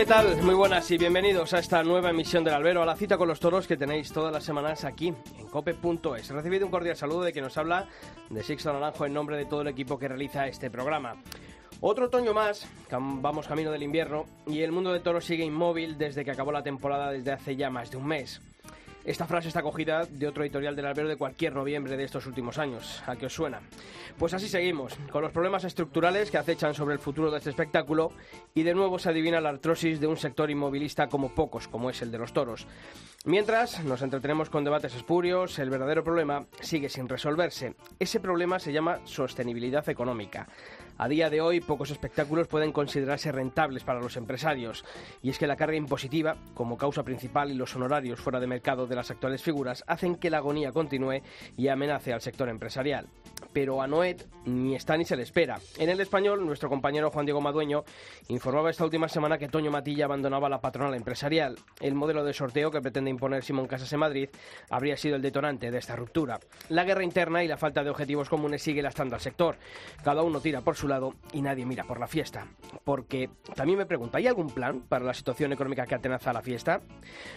¿Qué tal? Muy buenas y bienvenidos a esta nueva emisión del Albero, a la cita con los toros que tenéis todas las semanas aquí en cope.es. Recibido un cordial saludo de quien nos habla de Sixto Naranjo en nombre de todo el equipo que realiza este programa. Otro otoño más, vamos camino del invierno y el mundo de toros sigue inmóvil desde que acabó la temporada desde hace ya más de un mes. Esta frase está cogida de otro editorial del albero de cualquier noviembre de estos últimos años. ¿A qué os suena? Pues así seguimos, con los problemas estructurales que acechan sobre el futuro de este espectáculo y de nuevo se adivina la artrosis de un sector inmovilista como pocos, como es el de los toros. Mientras nos entretenemos con debates espurios, el verdadero problema sigue sin resolverse. Ese problema se llama sostenibilidad económica. A día de hoy, pocos espectáculos pueden considerarse rentables para los empresarios, y es que la carga impositiva, como causa principal, y los honorarios fuera de mercado de las actuales figuras hacen que la agonía continúe y amenace al sector empresarial. Pero a Noet ni está ni se le espera. En el español, nuestro compañero Juan Diego Madueño informaba esta última semana que Toño Matilla abandonaba la patronal empresarial. El modelo de sorteo que pretende imponer Simón Casas en Madrid habría sido el detonante de esta ruptura. La guerra interna y la falta de objetivos comunes sigue lastrando al sector. Cada uno tira por su lado y nadie mira por la fiesta. Porque también me pregunto, ¿hay algún plan para la situación económica que atenaza a la fiesta?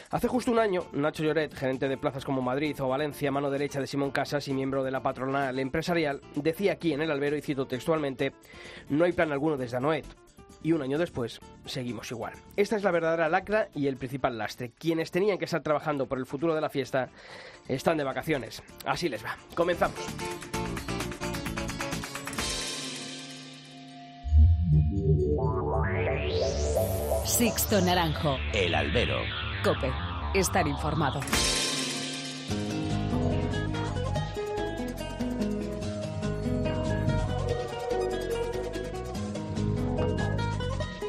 Hace justo un año, Nacho Lloret, gerente de plazas como Madrid o Valencia, mano derecha de Simón Casas y miembro de la patronal empresarial, decía aquí en el albero, y cito textualmente, no hay plan alguno desde Anoet. Y un año después, seguimos igual. Esta es la verdadera lacra y el principal lastre. Quienes tenían que estar trabajando por el futuro de la fiesta están de vacaciones. Así les va. Comenzamos. Sixto Naranjo. El albero. Cope. Estar informado.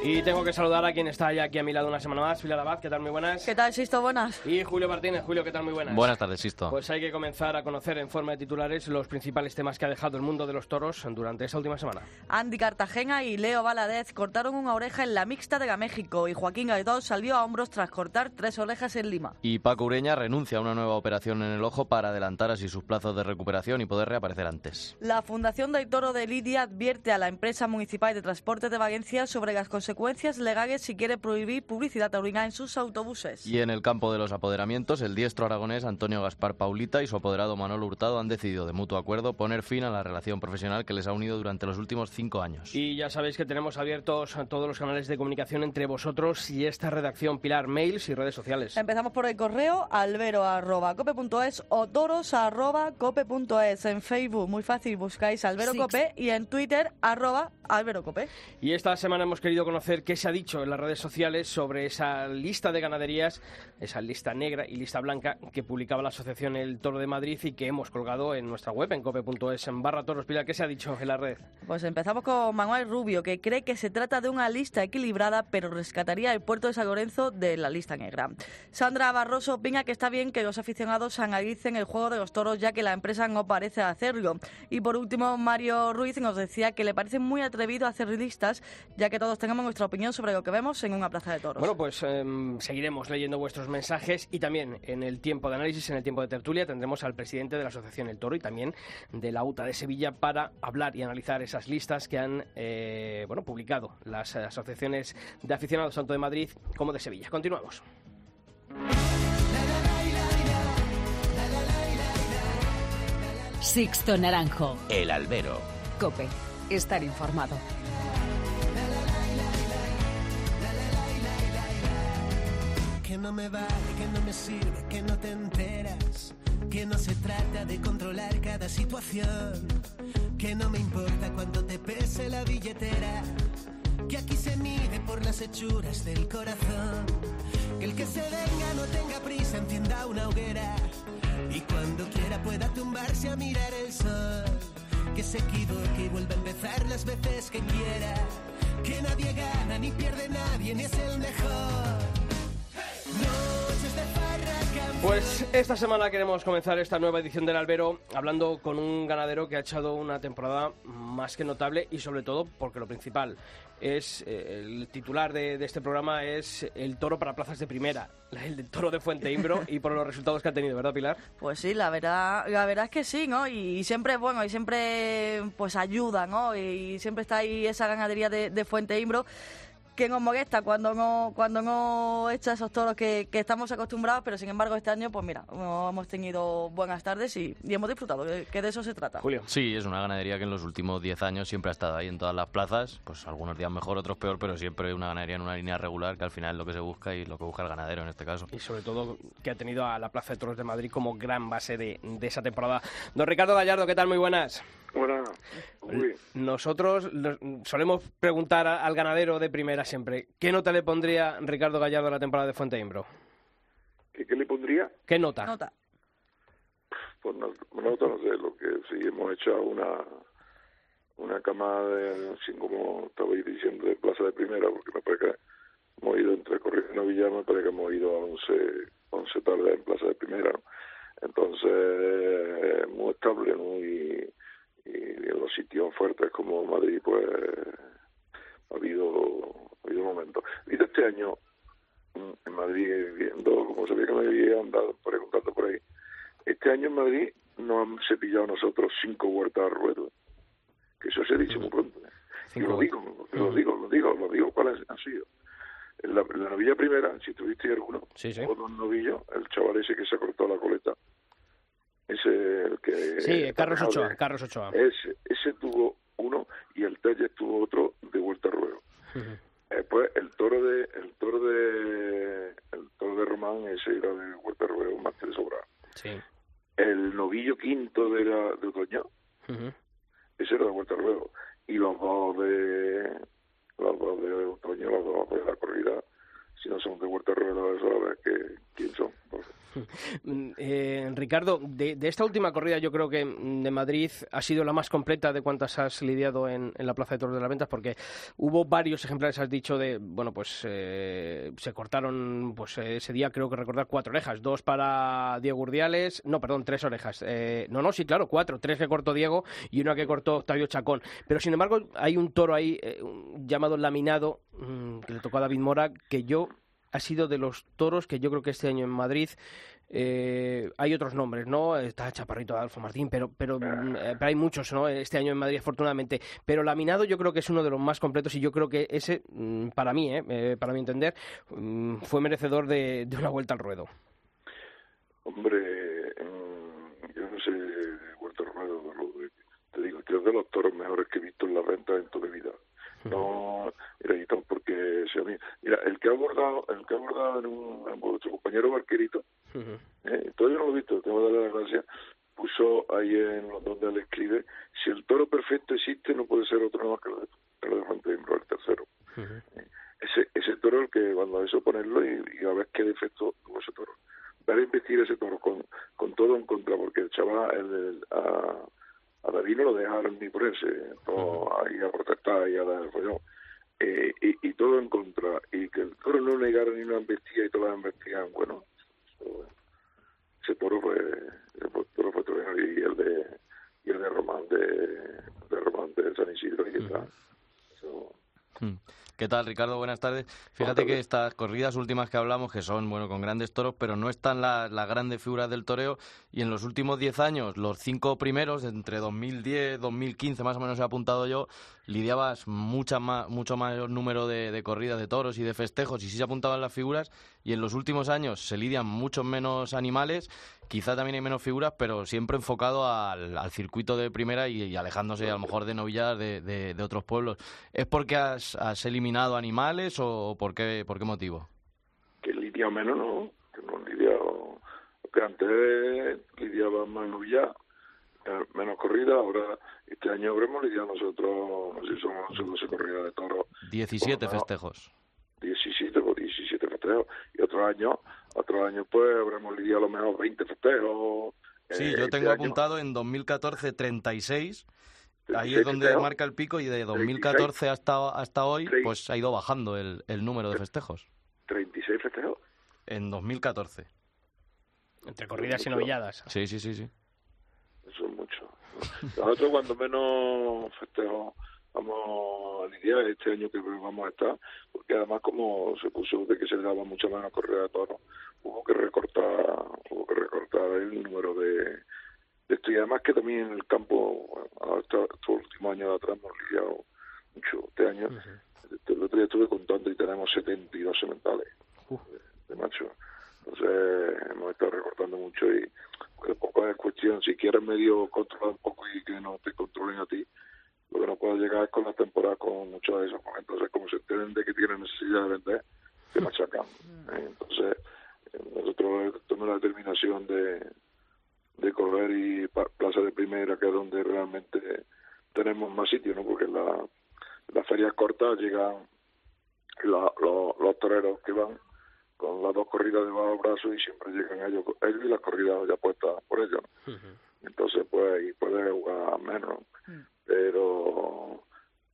Y tengo que saludar a quien está ya aquí a mi lado una semana más. Pilar Abad, ¿qué tal? Muy buenas. ¿Qué tal, Sisto? Buenas. Y Julio Martínez. Julio, ¿qué tal? Muy buenas. Buenas tardes, Sisto. Pues hay que comenzar a conocer en forma de titulares los principales temas que ha dejado el mundo de los toros durante esta última semana. Andy Cartagena y Leo Valadez cortaron una oreja en la mixta de México y Joaquín Gaidó salió a hombros tras cortar tres orejas en Lima. Y Paco Ureña renuncia a una nueva operación en el ojo para adelantar así sus plazos de recuperación y poder reaparecer antes. La Fundación del Toro de Lidia advierte a la empresa municipal de transporte de Valencia sobre las consecuencias legales si quiere prohibir publicidad taurina en sus autobuses. Y en el campo de los apoderamientos, el diestro aragonés Antonio Gaspar Paulita y su apoderado Manolo Hurtado han decidido de mutuo acuerdo poner fin a la relación profesional que les ha unido durante los últimos cinco años. Y ya sabéis que tenemos abiertos todos los canales de comunicación entre vosotros y esta redacción Pilar, mails y redes sociales. Empezamos por el correo albero.cope.es o toros.cope.es. En Facebook, muy fácil, buscáis Albero. Cope y en Twitter, arroba Albero Cope. Y esta semana hemos querido conocer qué se ha dicho en las redes sociales sobre esa lista de ganaderías, esa lista negra y lista blanca que publicaba la Asociación El Toro de Madrid y que hemos colgado en nuestra web en cope.es en barra toros. Pilar, ¿qué se ha dicho en la red? Pues empezamos con Manuel Rubio, que cree que se trata de una lista equilibrada, pero rescataría el puerto de San Lorenzo de la lista negra. Sandra Barroso opina que está bien que los aficionados analicen el juego de los toros, ya que la empresa no parece hacerlo. Y por último, Mario Ruiz nos decía que le parece muy atrevido hacer listas, ya que todos tengamos nuestra opinión sobre lo que vemos en una plaza de toros. Bueno, pues em, seguiremos leyendo vuestros mensajes y también en el tiempo de análisis, en el tiempo de tertulia, tendremos al presidente de la Asociación El Toro y también de la UTA de Sevilla para hablar y analizar esas listas que han eh, bueno, publicado las asociaciones de aficionados tanto de Madrid como de Sevilla. Continuamos. Sixto Naranjo. El albero. Cope. Estar informado. Que no me vale, que no me sirve, que no te enteras. Que no se trata de controlar cada situación. Que no me importa cuánto te pese la billetera. Que aquí se mide por las hechuras del corazón. Que el que se venga no tenga prisa, encienda una hoguera. Y cuando quiera pueda tumbarse a mirar el sol. Que se equivoque y vuelva a empezar las veces que quiera. Que nadie gana ni pierde nadie, ni es el mejor. Pues esta semana queremos comenzar esta nueva edición del Albero hablando con un ganadero que ha echado una temporada más que notable y sobre todo porque lo principal es eh, el titular de, este programa es el toro para plazas de primera, el toro de Fuente Imbro y por los resultados que ha tenido, ¿verdad Pilar? Pues sí, la verdad, la verdad es que sí, ¿no? Y, siempre, bueno, y siempre pues ayuda, ¿no? Y siempre está ahí esa ganadería de, de Fuente Imbro que nos molesta cuando no cuando no echa esos toros que, que, estamos acostumbrados, pero sin embargo este año, pues mira, hemos tenido buenas tardes y, y hemos disfrutado, que, de eso se trata. Julio. Sí, es una ganadería que en los últimos 10 años siempre ha estado ahí en todas las plazas, pues algunos días mejor, otros peor, pero siempre una ganadería en una línea regular, que al final es lo que se busca y lo que busca el ganadero en este caso. Y sobre todo que ha tenido a la Plaza de Toros de Madrid como gran base de, de esa temporada. Don Ricardo Gallardo, ¿qué tal? Muy buenas. Buenas. Nosotros solemos preguntar al ganadero de primera siempre, ¿qué nota le pondría Ricardo Gallardo a la temporada de Fuente Imbro? ¿Qué, ¿Qué, le pondría? ¿Qué nota? Nota. Pues no, nota, no sé, lo que sí hemos hecho una una camada de, así como estabais diciendo, de plaza de primera, porque me parece que hemos ido entre Corrientes y Novilla, me parece que hemos ido a 11, 11 tardes en plaza de primera, ¿no? Entonces, muy estable, muy y en los sitios fuertes como Madrid pues ha habido ha habido momentos y este año en Madrid viendo como sabía que me había andado preguntando por ahí este año en Madrid nos han cepillado nosotros cinco huertas al ruedo que eso se ha dicho muy pronto ¿eh? y lo digo lo digo lo digo lo digo cuáles han sido en la, en la novilla primera si tuviste alguno sí, sí. o dos novillos el chaval ese que se ha cortado la coleta ese el que sí Carlos Ochoa Carlos Ochoa ese ese tuvo uno y el Telles tuvo otro de vuelta al ruedo uh -huh. después el toro de el toro de el toro de Román ese era de vuelta al ruedo más que de sobra sí. el novillo quinto de la de otoño uh -huh. ese era de vuelta al ruedo y los dos de los dos de otoño los dos de la corrida si no son de vuelta al ruedo eso a ver que, pues, eh, Ricardo, de, esta última corrida yo creo que de Madrid ha sido la más completa de cuantas has lidiado en, la Plaza de Toros de las Ventas porque hubo varios ejemplares, has dicho, de, bueno, pues eh, se cortaron pues ese día creo que recordar cuatro orejas, dos para Diego Urdiales, no, perdón, tres orejas. Eh, no, no, sí, claro, cuatro, tres que cortó Diego y una que cortó Octavio Chacón. Pero sin embargo hay un toro ahí eh, llamado Laminado mmm, que le tocó a David Mora que yo ha sido de los toros que yo creo que este año en Madrid eh, hay otros nombres, ¿no? Está Chaparrito Adolfo Martín, pero, pero, eh, pero, hay muchos, ¿no? Este año en Madrid, afortunadamente. Pero Laminado yo creo que es uno de los más completos y yo creo que ese, para mí, ¿eh? para mi entender, fue merecedor de, una vuelta al ruedo. Hombre, yo no sé de vuelta al ruedo, te digo, creo de los toros mejores que he visto en la venta en toda mi vida. No, mira, y porque a mí, mira, el que ha abordado, el que ha abordado en un, en vuestro compañero Barquerito, uh -huh. eh, todavía no lo he visto, tengo que darle las gracias, puso ahí en donde le escribe, si el toro perfecto existe, no puede ser otro más que lo de, que lo de Juan el tercero. Uh -huh. eh, ese, ese toro el que cuando eso ponerlo y, y, a ver qué defecto tuvo ese toro. Ver a investigar ese toro con, con todo en contra, porque el chaval, el, el, a, a David no lo dejaron ni ponerse, todo ahí a protestar y a dar el follón. Eh, y, y, todo en contra, y que el toro no negara ni una embestida y todas las investigan, bueno, ese toro fue, ese toro fue toro y el de y el de Román de, de Román de San Isidro y está. ¿Qué tal, Ricardo? Buenas tardes. Fíjate que estas corridas últimas que hablamos, que son bueno con grandes toros, pero no están las la grandes figuras del toreo. Y en los últimos 10 años, los cinco primeros, entre 2010 2015 más o menos he apuntado yo, lidiabas mucha más, mucho mayor número de, de, corridas de toros y de festejos y sí se apuntaban las figuras. Y en los últimos años se lidian muchos menos animales, quizá también hay menos figuras, pero siempre enfocado al, al circuito de primera y, y, alejándose a lo mejor de novillas de, de, de otros pueblos. ¿Es porque has, has eliminado animales o por qué, por qué motivo? Que lidia menos, no. Que no lidia. Que antes lidiaba más novillas, menos corrida. Ahora, este año habremos lidiado nosotros, no sé si son 11 o 12 corridas de toro. 17 festejos. 17 o 17 festejos. Y otro año, otro año pues habremos lidiado a lo mejor 20 festejos. Sí, eh, yo tengo este apuntado año. en 2014 36 Ahí es donde marca el pico y de 2014 hasta, hasta hoy pues ha ido bajando el, el número de festejos. ¿36 festejos? En 2014. Entre corridas y novilladas. Sí, sí, sí, sí. Eso es mucho. Nosotros cuando menos festejo vamos a lidiar este año que vamos a estar, porque además como se puso de que se le daba mucha menos corrida de toros, hubo que recortar, hubo que recortar el número de esto y además que también en el campo, bueno, estos, estos últimos años de atrás hemos lidiado mucho este año. El otro día estuve contando y tenemos 72 sementales Uf. de macho. Entonces hemos estado recortando mucho y pues, poco es cuestión, si quieres medio controlar un poco y que no te controlen a ti, lo que no puedes llegar es con las temporadas con muchos de esos, entonces como se enteren de que tienen necesidad de vender, te machacan. ¿eh? Entonces eh, nosotros tomamos la determinación de, de coger y pa- plaza de primera, que es donde realmente tenemos más sitio, ¿no? Porque en la, las ferias cortas llegan la- lo- los toreros que van con las dos corridas debajo del brazo y siempre llegan ellos, ellos y las corridas ya puestas por ellos. ¿no? Entonces, pues ahí puede jugar menos. Pero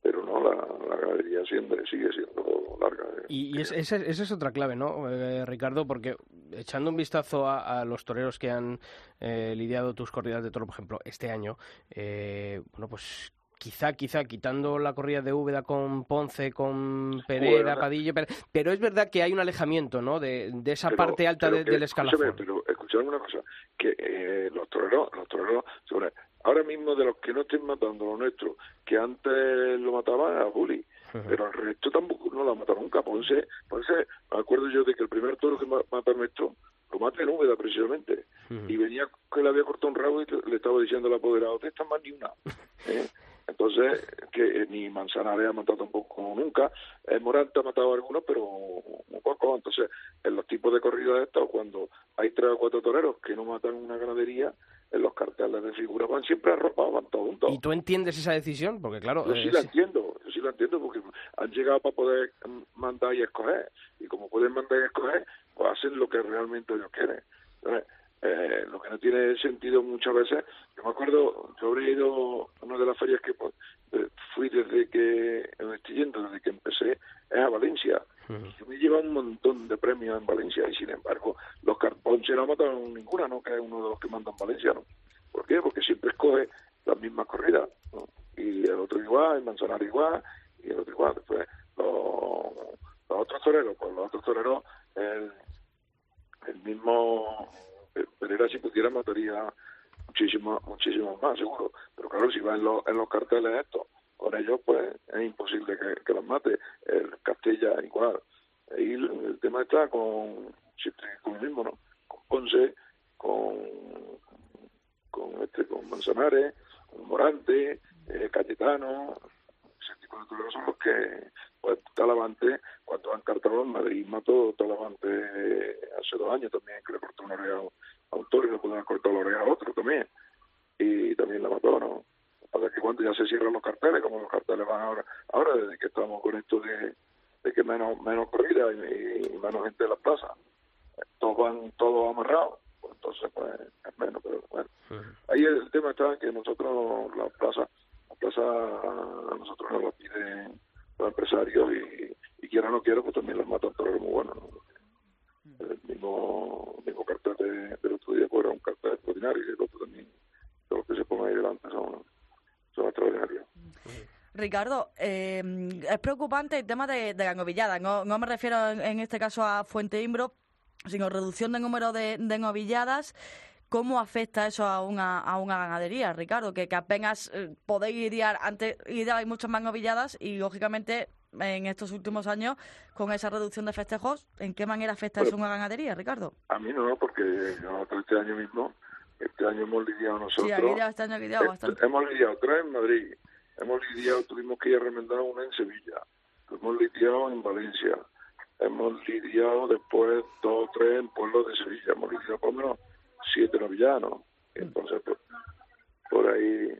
pero no, la, la ganadería siempre sigue siendo larga. ¿eh? Y, es- esa, esa es otra clave, ¿no, eh, Ricardo? Porque echando un vistazo a, a los toreros que han eh, lidiado tus corridas de toro, por ejemplo, este año, eh, bueno, pues quizá, quizá, quitando la corrida de Úbeda con Ponce, con Pereira, Bueno, Padillo, pero, pero es verdad que hay un alejamiento, ¿no?, de, de esa Pero- parte alta de- que- del escúchame, escalafón. Pero escuchadme una cosa, que eh, los toreros, los toreros, sobre, ahora mismo de los que no estén matando lo nuestro, que antes lo mataban a Bully, pero el resto tampoco no lo ha matado nunca. Ponce, Ponce, me acuerdo yo de que el primer toro que ma- mata nuestro, lo mata en Úbeda precisamente, y venía que le había cortado un rabo y le estaba diciendo al apoderado, de esta más ni una. ¿eh? Entonces, que eh, ni Manzanares ha matado tampoco nunca, eh, Morante ha matado algunos, pero muy poco. Entonces, en los tipos de corridas de estos, cuando hay tres o cuatro toreros que no matan una ganadería, en los carteles de figura van siempre arropados, van todos juntos. ¿Y tú entiendes esa decisión? Porque claro, Yo eh, sí la sí- entiendo, yo sí la entiendo porque han llegado para poder mandar y escoger. Y como pueden mandar y escoger, pues hacen lo que realmente ellos quieren. Entonces, eh, lo que no tiene sentido muchas veces, yo me acuerdo, yo habré ido a una de las ferias que pues, eh, fui desde que, estoy yendo, desde que empecé, es a Valencia. Yo me llevo un montón de premios en Valencia y sin embargo los carponches no mataron ninguna, ¿no? Que es uno de los que mandan Valencia, ¿no? ¿Por qué? Porque siempre escoge las mismas corridas. Y el otro igual, el Manzanar igual, y el otro igual. Después, los, los otros toreros, pues los otros toreros, el, el mismo Pe- Pereira si pudiera mataría muchísimo, muchísimo más, seguro. Pero claro, si va en, los en los carteles estos, con ellos, pues es imposible que, los mate. El Castilla igual. Ahí el, tema está con, con el mismo, ¿no? Con Ponce, con este con Manzanares, con Morante, eh, Cayetano, ese tipo de toreros son los que pues Talavante, cuando han cartado en Madrid, mató Talavante hace dos años también, que le cortó una oreja a un toro y le pudo haber cortado la oreja a otro también, y también la mató, ¿no? Pasa que cuando ya se cierran los carteles, como los carteles van ahora, ahora desde que estamos con esto de, de que menos menos corrida y, y menos gente de las plazas, todos van todos amarrados, pues entonces pues es menos, pero bueno. Ahí el tema está que nosotros, la plaza, la plaza a nosotros nos la piden los empresarios y, y quiera o no quiera, pues también los matan toreros muy buenos. ¿no? El mismo, el mismo cartel de- del otro día pues, era un cartel extraordinario y el otro también, todos los que se ponen ahí delante son, son extraordinarios. Ricardo, eh, es preocupante el tema de, de la novillada. No, no me refiero en, en este caso a Fuente Imbro, sino reducción de número de, de novilladas. ¿Cómo afecta eso a una, a una ganadería, Ricardo? Que, que apenas eh, podéis lidiar, antes lidiabais muchas más novilladas y, lógicamente, en estos últimos años, con esa reducción de festejos, ¿en qué manera afecta eso a una ganadería, Ricardo? A mí no, porque nosotros este año mismo, este año hemos lidiado nosotros. Sí, ha lidiado este año, ha lidiado Eh, bastante. Hemos lidiado tres en Madrid, hemos lidiado, tuvimos que ir a remendar una en Sevilla, hemos lidiado en Valencia, hemos lidiado después dos o tres en pueblos de Sevilla, hemos lidiado por lo menos siete novillanos. Entonces, pues, por ahí,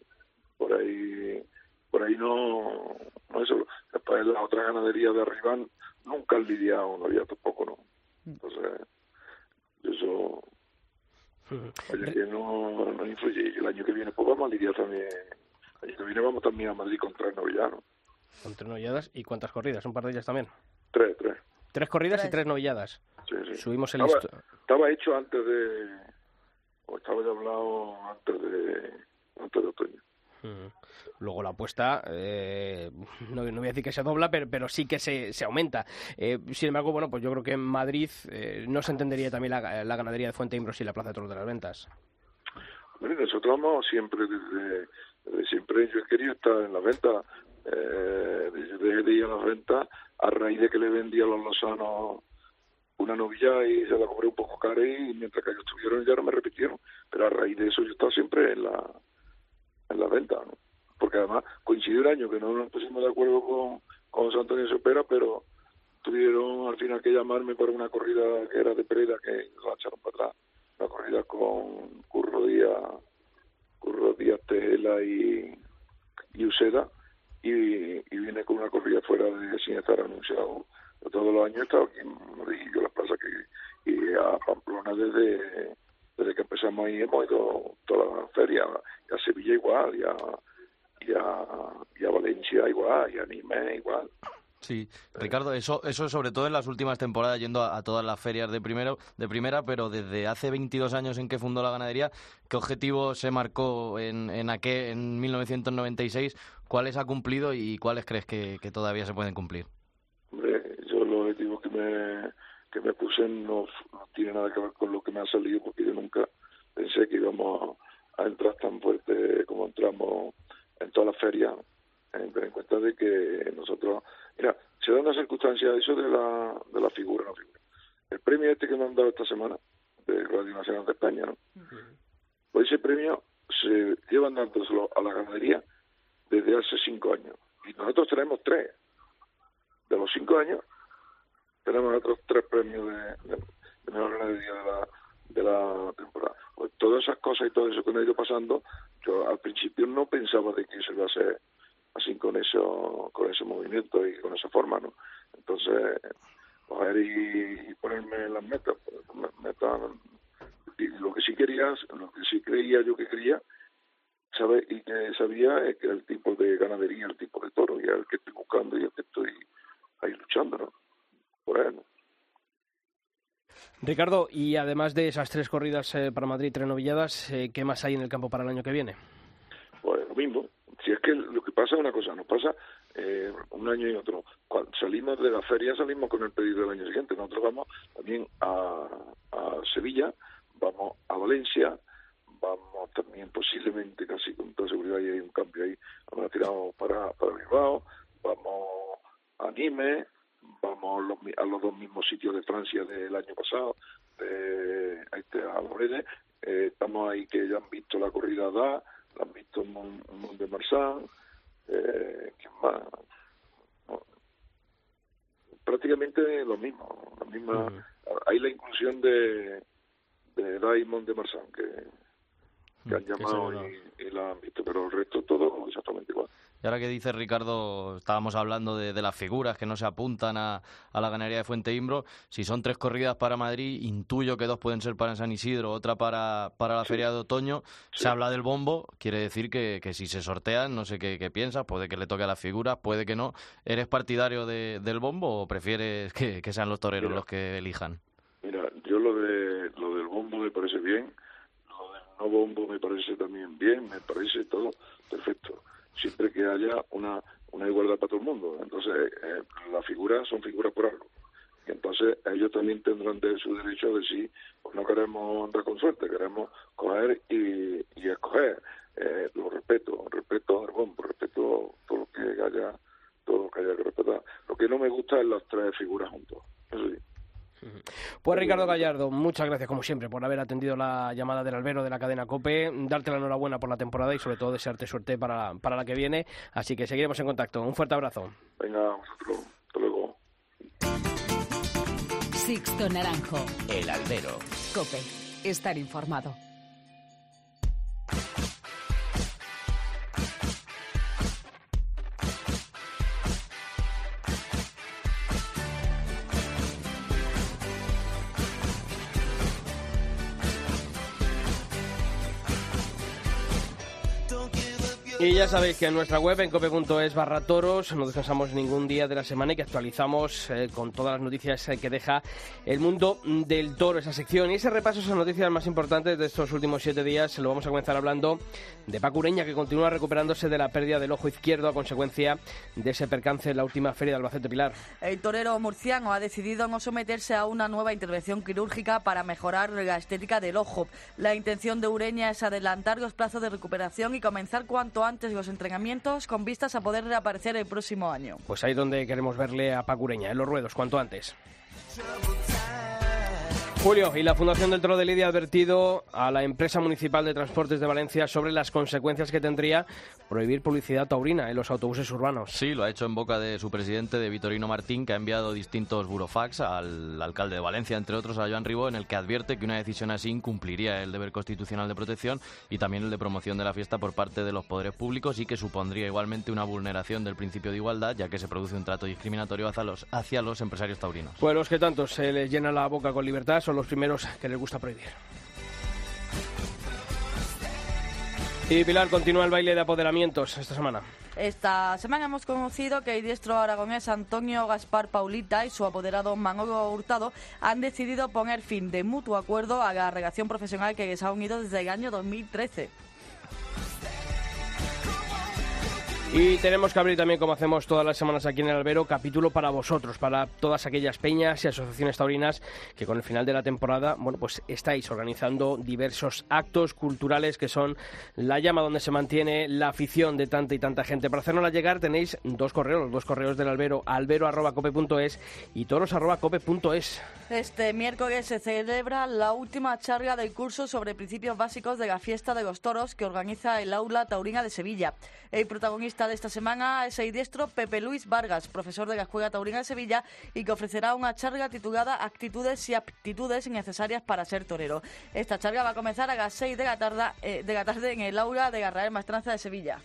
por ahí, por ahí no, no eso. Después las otras ganaderías de arriba nunca han lidiado, no había tampoco, ¿no? Entonces, eso Oye, que no, no influye. Y el año que viene, pues vamos a lidiar también. El año que viene vamos también a Madrid con tres novillanos. Con tres novilladas y cuántas corridas, un par de ellas también. Tres, tres. Tres corridas y Tres. tres novilladas. Sí, sí. Subimos el estaba, listo. estaba hecho antes de o estaba ya hablado antes de, antes de otoño. Luego la apuesta, eh, no, no, voy a decir que se dobla, pero, pero sí que se, aumenta. Eh, sin embargo, bueno, pues yo creo que en Madrid eh, no se entendería también la, ganadería de Fuente Imbros y la Plaza de Toros de las Ventas. Bueno, nosotros hemos siempre, desde, siempre, yo he querido estar en la venta, eh, desde de ir a las ventas, a raíz de que le vendí a los lozanos una novilla y se la cobré un poco cara y mientras que ellos estuvieron ya no me repitieron. Pero a raíz de eso yo estaba siempre en la en la venta, ¿no? porque además coincidió el año que no nos pusimos de acuerdo con, con San Antonio Sopera, pero tuvieron al final que llamarme para una corrida que era de Pereda, que la echaron para atrás, una corrida con Curro Díaz, Curro Díaz Tejela y, y Useda, y, y vine con una corrida fuera de sin estar anunciado. Todos los años he estado aquí en Madrid, yo la plaza que y a Pamplona desde desde que empezamos ahí hemos ido toda la feria, y a Sevilla igual, y a, y a, y a Valencia igual, y a Nîmes igual. Sí, Ricardo, eso, eso sobre todo en las últimas temporadas, yendo a, a, todas las ferias de primero, de primera, pero desde hace 22 años en que fundó la ganadería, ¿qué objetivo se marcó en, en, aquel, en 1996? ¿Cuáles ha cumplido y cuáles crees que, que todavía se pueden cumplir? Hombre, yo los objetivos que me, que me puse no, no tiene nada que ver con lo que me ha salido, porque yo nunca pensé que íbamos a, a entrar tan fuerte como entramos en todas las ferias, en, en cuenta de que nosotros, mira, se da una circunstancia eso de la, de la figura, la figura. El premio este que me han dado esta semana de Radio Nacional de España, ¿no? Uh -huh. Pues ese premio se llevan dándoselo a la ganadería desde hace cinco años. Y nosotros tenemos tres. De los cinco años, tenemos otros tres premios de, de, de mejor de la, de la temporada. Pues todas esas cosas y todo eso que me ha ido pasando, yo al principio no pensaba de que se iba a hacer así con eso, con ese movimiento y con esa forma, ¿no? Entonces, coger y, y ponerme las metas, pues, metas, y lo que sí quería, lo que sí creía yo que quería, sabe y que sabía es que el tipo de ganadería, el tipo de toro, y el que estoy buscando y el que estoy ahí luchando, ¿no? Por él, ¿no? Ricardo, y además de esas tres corridas eh, para Madrid, tres novilladas, eh, ¿qué más hay en el campo para el año que viene? Pues lo mismo. Si es que lo que pasa es una cosa, nos pasa eh, un año y otro. Cuando salimos de la feria, salimos con el pedido del año siguiente. Nosotros vamos también a, a Sevilla, vamos a Valencia, vamos también posiblemente, casi con toda seguridad, y hay un cambio ahí, vamos a tirar para, para Bilbao, vamos a Nîmes, vamos los, a los dos mismos sitios de Francia del año pasado, de, este, a Lorede, eh, estamos ahí que ya han visto la corrida DA, la han visto en Mont, Mont de Marsan, eh, ¿quién más? No, prácticamente lo mismo, la misma, uh -huh. hay la inclusión de, de DA y Mont de Marsan, que, que han llamado y, y, la han visto, pero el resto todo exactamente igual. Y ahora que dice Ricardo, estábamos hablando de, de las figuras que no se apuntan a, a, la ganadería de Fuente Imbro. Si son tres corridas para Madrid, intuyo que dos pueden ser para San Isidro, otra para, para la sí. feria de otoño. Sí. Se habla del bombo, quiere decir que, que si se sortean, no sé qué, qué, piensas, puede que le toque a las figuras, puede que no. ¿Eres partidario de, del bombo o prefieres que, que sean los toreros mira, los que elijan? Mira, yo lo, de, lo del bombo me parece bien, lo del bombo me parece también bien, me parece todo perfecto siempre que haya una, una igualdad para todo el mundo. Entonces, eh, las figuras son figuras por algo. Entonces ellos también tendrán de su derecho a decir, pues no queremos andar con suerte, queremos coger y, y escoger. Eh, lo respeto, respeto al bombo, respeto todo lo que haya, todo lo que haya que respetar. Lo que no me gusta es las tres figuras juntos. Eso sí. Pues Ricardo Gallardo, muchas gracias como siempre por haber atendido la llamada del albero de la cadena COPE, darte la enhorabuena por la temporada y sobre todo desearte suerte para, para la que viene, así que seguiremos en contacto. Un fuerte abrazo. Venga, vosotros, hasta luego. Sixto Naranjo. El albero. COPE. Estar informado. Y ya sabéis que en nuestra web, en cope.es barra toros, no descansamos ningún día de la semana y que actualizamos eh, con todas las noticias eh, que deja el mundo del toro, esa sección. Y ese repaso, esas noticias más importantes de estos últimos siete días, lo vamos a comenzar hablando de Pacureña, que continúa recuperándose de la pérdida del ojo izquierdo a consecuencia de ese percance en la última feria de Albacete Pilar. El torero murciano ha decidido no someterse a una nueva intervención quirúrgica para mejorar la estética del ojo. La intención de Ureña es adelantar los plazos de recuperación y comenzar cuanto antes antes los entrenamientos con vistas a poder reaparecer el próximo año. Pues ahí es donde queremos verle a Pacureña, en los ruedos, cuanto antes. Julio, y la Fundación del Toro de Lidia ha advertido a la empresa municipal de transportes de Valencia sobre las consecuencias que tendría prohibir publicidad taurina en los autobuses urbanos. Sí, lo ha hecho en boca de su presidente, de Vitorino Martín, que ha enviado distintos burofax al alcalde de Valencia, entre otros a Joan Ribó, en el que advierte que una decisión así incumpliría el deber constitucional de protección y también el de promoción de la fiesta por parte de los poderes públicos y que supondría igualmente una vulneración del principio de igualdad, ya que se produce un trato discriminatorio hacia los, hacia los empresarios taurinos. Pues los que tanto se les llena la boca con libertad son los primeros que les gusta prohibir. Y Pilar continúa el baile de apoderamientos esta semana. Esta semana hemos conocido que el diestro aragonés Antonio Gaspar Paulita y su apoderado Manolo Hurtado han decidido poner fin de mutuo acuerdo a la relación profesional que les ha unido desde el año 2013. Y tenemos que abrir también, como hacemos todas las semanas aquí en el Albero, capítulo para vosotros, para todas aquellas peñas y asociaciones taurinas que con el final de la temporada, bueno, pues estáis organizando diversos actos culturales que son la llama donde se mantiene la afición de tanta y tanta gente. Para hacernosla llegar tenéis dos correos, los dos correos del Albero, albero.cope.es y toros.cope.es. Este miércoles se celebra la última charla del curso sobre principios básicos de la fiesta de los toros que organiza el Aula Taurina de Sevilla. El protagonista de esta semana es el diestro Pepe Luis Vargas, profesor de la Escuela Taurina de Sevilla y que ofrecerá una charla titulada Actitudes y aptitudes necesarias para ser torero. Esta charla va a comenzar a las 6 de la tarde, eh, de la tarde en el aula de Garrael Maestranza de Sevilla.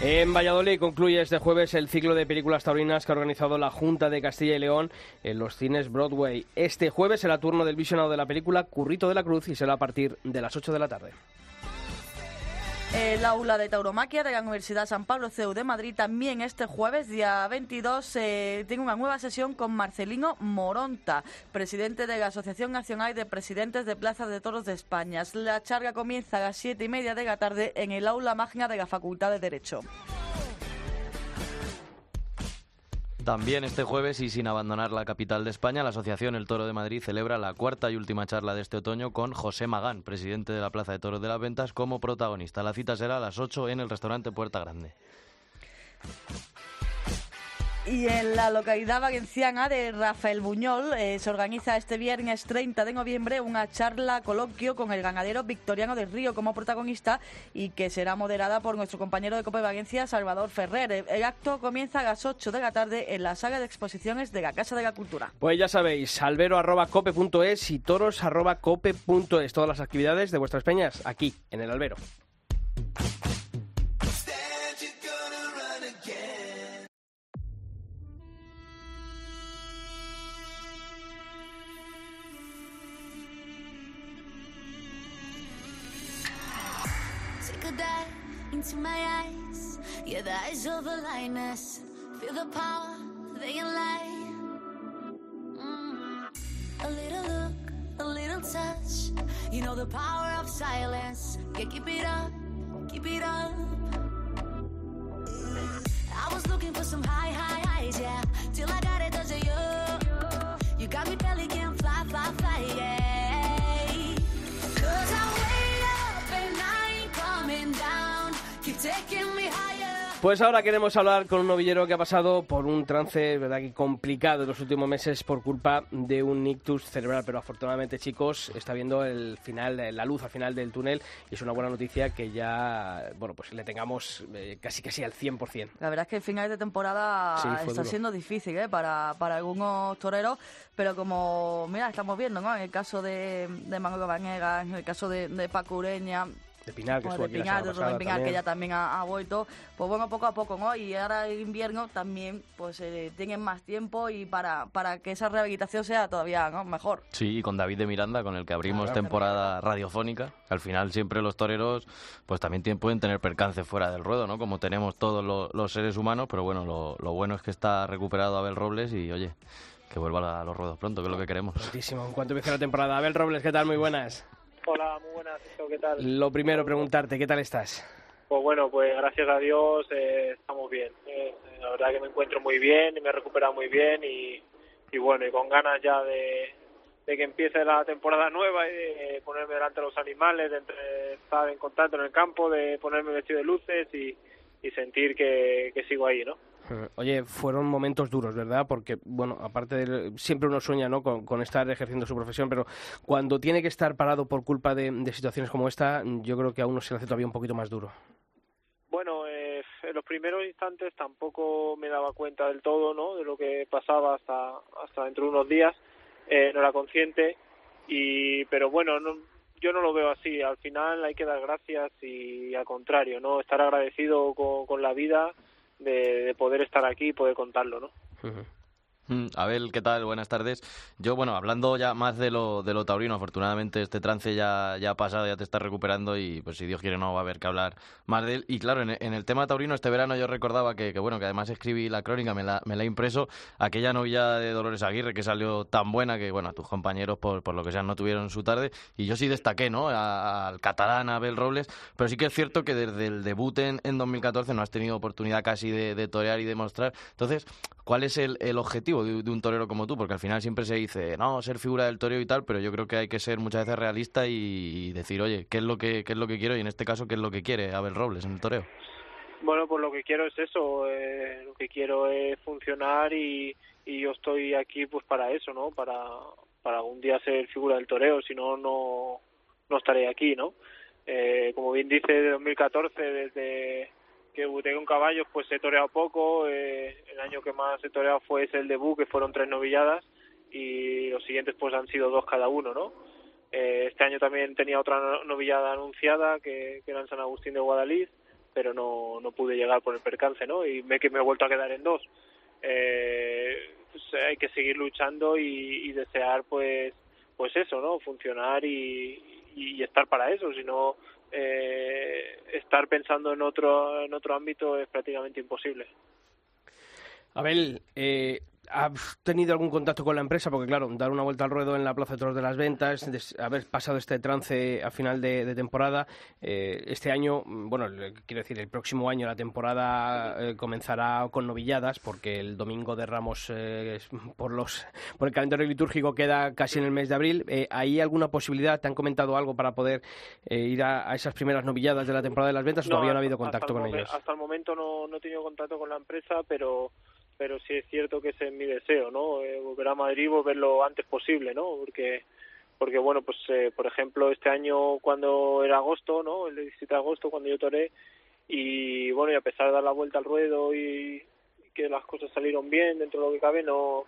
En Valladolid concluye este jueves el ciclo de películas taurinas que ha organizado la Junta de Castilla y León en los cines Broadway. Este jueves será turno del visionado de la película Currito de la Cruz y será a partir de las 8 de la tarde. El aula de tauromaquia de la Universidad San Pablo CEU de Madrid también este jueves, día 22, eh, tiene una nueva sesión con Marcelino Moronta, presidente de la Asociación Nacional de Presidentes de Plazas de Toros de España. La charla comienza a las siete y media de la tarde en el aula magna de la Facultad de Derecho. También este jueves y sin abandonar la capital de España, la Asociación El Toro de Madrid celebra la cuarta y última charla de este otoño con José Magán, presidente de la Plaza de Toros de las Ventas, como protagonista. La cita será a las 8 en el restaurante Puerta Grande. Y en la localidad valenciana de Rafael Buñol eh, se organiza este viernes 30 de noviembre una charla coloquio con el ganadero Victoriano del Río como protagonista y que será moderada por nuestro compañero de Copa de Valencia, Salvador Ferrer. El acto comienza a las 8 de la tarde en la sala de exposiciones de la Casa de la Cultura. Pues ya sabéis, albero.cope.es y toros.cope.es. Todas las actividades de vuestras peñas aquí, en el albero. Yeah, the eyes of the lioness. Feel the power, they can. Mm. A little look, a little touch. You know the power of silence. Yeah, keep it up, keep it up. I was looking for some high, high highs, yeah. Pues ahora queremos hablar con un novillero que ha pasado por un trance, verdad que complicado en los últimos meses por culpa de un ictus cerebral, pero afortunadamente, chicos, está viendo el final, la luz al final del túnel y es una buena noticia que ya, bueno, pues le tengamos eh, casi casi al 100%. La verdad es que el final de temporada Sí, está duro. siendo difícil ¿eh? para, para algunos toreros, pero como, mira, estamos viendo, ¿no? En el caso de, Banega, en el caso de, de Paco Ureña, De Pinar, que estuvo de aquí la Pinar, semana de Rubén pasada Pinar, que también. ya también ha, ha vuelto. Pues bueno, poco a poco, ¿no? Y ahora en invierno también pues eh, tienen más tiempo y para, para que esa rehabilitación sea todavía ¿no? mejor. Sí, y con David de Miranda, con el que abrimos Claro. temporada radiofónica. Al final siempre los toreros pues también tienen- pueden tener percance fuera del ruedo, ¿no? Como tenemos todos lo- los seres humanos, pero bueno, lo, lo bueno es que está recuperado Abel Robles y oye, que vuelva a los ruedos pronto, que es lo que queremos. Prontísimo, en cuanto empiece la temporada. Abel Robles, ¿qué tal? Muy buenas. Hola, muy buenas, ¿qué tal? Lo primero, preguntarte, ¿qué tal estás? Pues bueno, pues gracias a Dios eh, estamos bien. Eh, la verdad que me encuentro muy bien y me he recuperado muy bien y, y bueno, y con ganas ya de, de que empiece la temporada nueva y de ponerme delante de los animales, de estar en contacto en el campo, de ponerme vestido de luces y, y sentir que, que sigo ahí, ¿no? Oye, fueron momentos duros, ¿verdad? Porque, bueno, aparte de... Siempre uno sueña, ¿no? Con, estar ejerciendo su profesión, pero cuando tiene que estar parado por culpa de, situaciones como esta, yo creo que a uno se le hace todavía un poquito más duro. Bueno, eh, en los primeros instantes tampoco me daba cuenta del todo, ¿no? De lo que pasaba hasta hasta dentro de unos días. Eh, no era consciente y, pero bueno, no, yo no lo veo así. Al final hay que dar gracias y al contrario, ¿no? Estar agradecido con la vida de, de poder estar aquí y poder contarlo, ¿no? Abel, ¿qué tal? Buenas tardes. Yo, bueno, hablando ya más de lo, de lo taurino, afortunadamente este trance ya, ya ha pasado, ya te estás recuperando y pues si Dios quiere no va a haber que hablar más de él. Y claro, en, en el tema taurino este verano yo recordaba que, que, bueno, que además escribí la crónica, me la, me la he impreso, aquella novia de Dolores Aguirre que salió tan buena que, bueno, a tus compañeros por, por lo que sea no tuvieron su tarde y yo sí destaqué, ¿no? A- Al catalán, Abel Robles, pero sí que es cierto que desde el debut en, en 2014 no has tenido oportunidad casi de, de torear y demostrar. Entonces, ¿cuál es el, el objetivo de, un torero como tú? Porque al final siempre se dice, no, ser figura del toreo y tal, pero yo creo que hay que ser muchas veces realista y, decir, oye, ¿qué es, lo que, ¿qué es lo que quiero? Y en este caso, ¿qué es lo que quiere Abel Robles en el toreo? Bueno, pues lo que quiero es eso, eh, lo que quiero es funcionar y, yo estoy aquí pues para eso, ¿no? Para, para algún día ser figura del toreo, si no, no, no estaré aquí, ¿no? Eh, como bien dice, de 2014, desde que debuté con caballos, pues he toreado poco, eh, el año que más he toreado fue ese el debut, que fueron tres novilladas, y los siguientes pues han sido dos cada uno, ¿no? Eh, este año también tenía otra no- novillada anunciada, que, era en San Agustín de Guadalís, pero no, no pude llegar por el percance, ¿no? Y me que me he vuelto a quedar en dos. Eh, pues hay que seguir luchando y, y desear, pues, pues eso, ¿no? Funcionar y, y estar para eso, si no eh, estar pensando en otro en otro ámbito es prácticamente imposible. Abel, eh, ¿has tenido algún contacto con la empresa? Porque, claro, dar una vuelta al ruedo en la Plaza de Toros de las Ventas, des- haber pasado este trance a final de, de temporada, eh, este año, mm, bueno, quiero decir, el próximo año la temporada eh, comenzará con novilladas, porque el domingo de Ramos, eh, por, los, por el calendario litúrgico, queda casi en el mes de abril. Eh, ¿Hay alguna posibilidad? ¿Te han comentado algo para poder eh, ir a, a esas primeras novilladas de la temporada de las ventas o todavía no ha habido contacto con ellos? Hasta el momento no, no he tenido contacto con la empresa, pero pero sí es cierto que ese es mi deseo, ¿no? Eh, volver a Madrid, volver lo antes posible, ¿no? Porque porque bueno, pues eh, por ejemplo este año cuando era agosto, ¿no? El 17 de agosto cuando yo toré y bueno, y a pesar de dar la vuelta al ruedo y, que las cosas salieron bien dentro de lo que cabe, no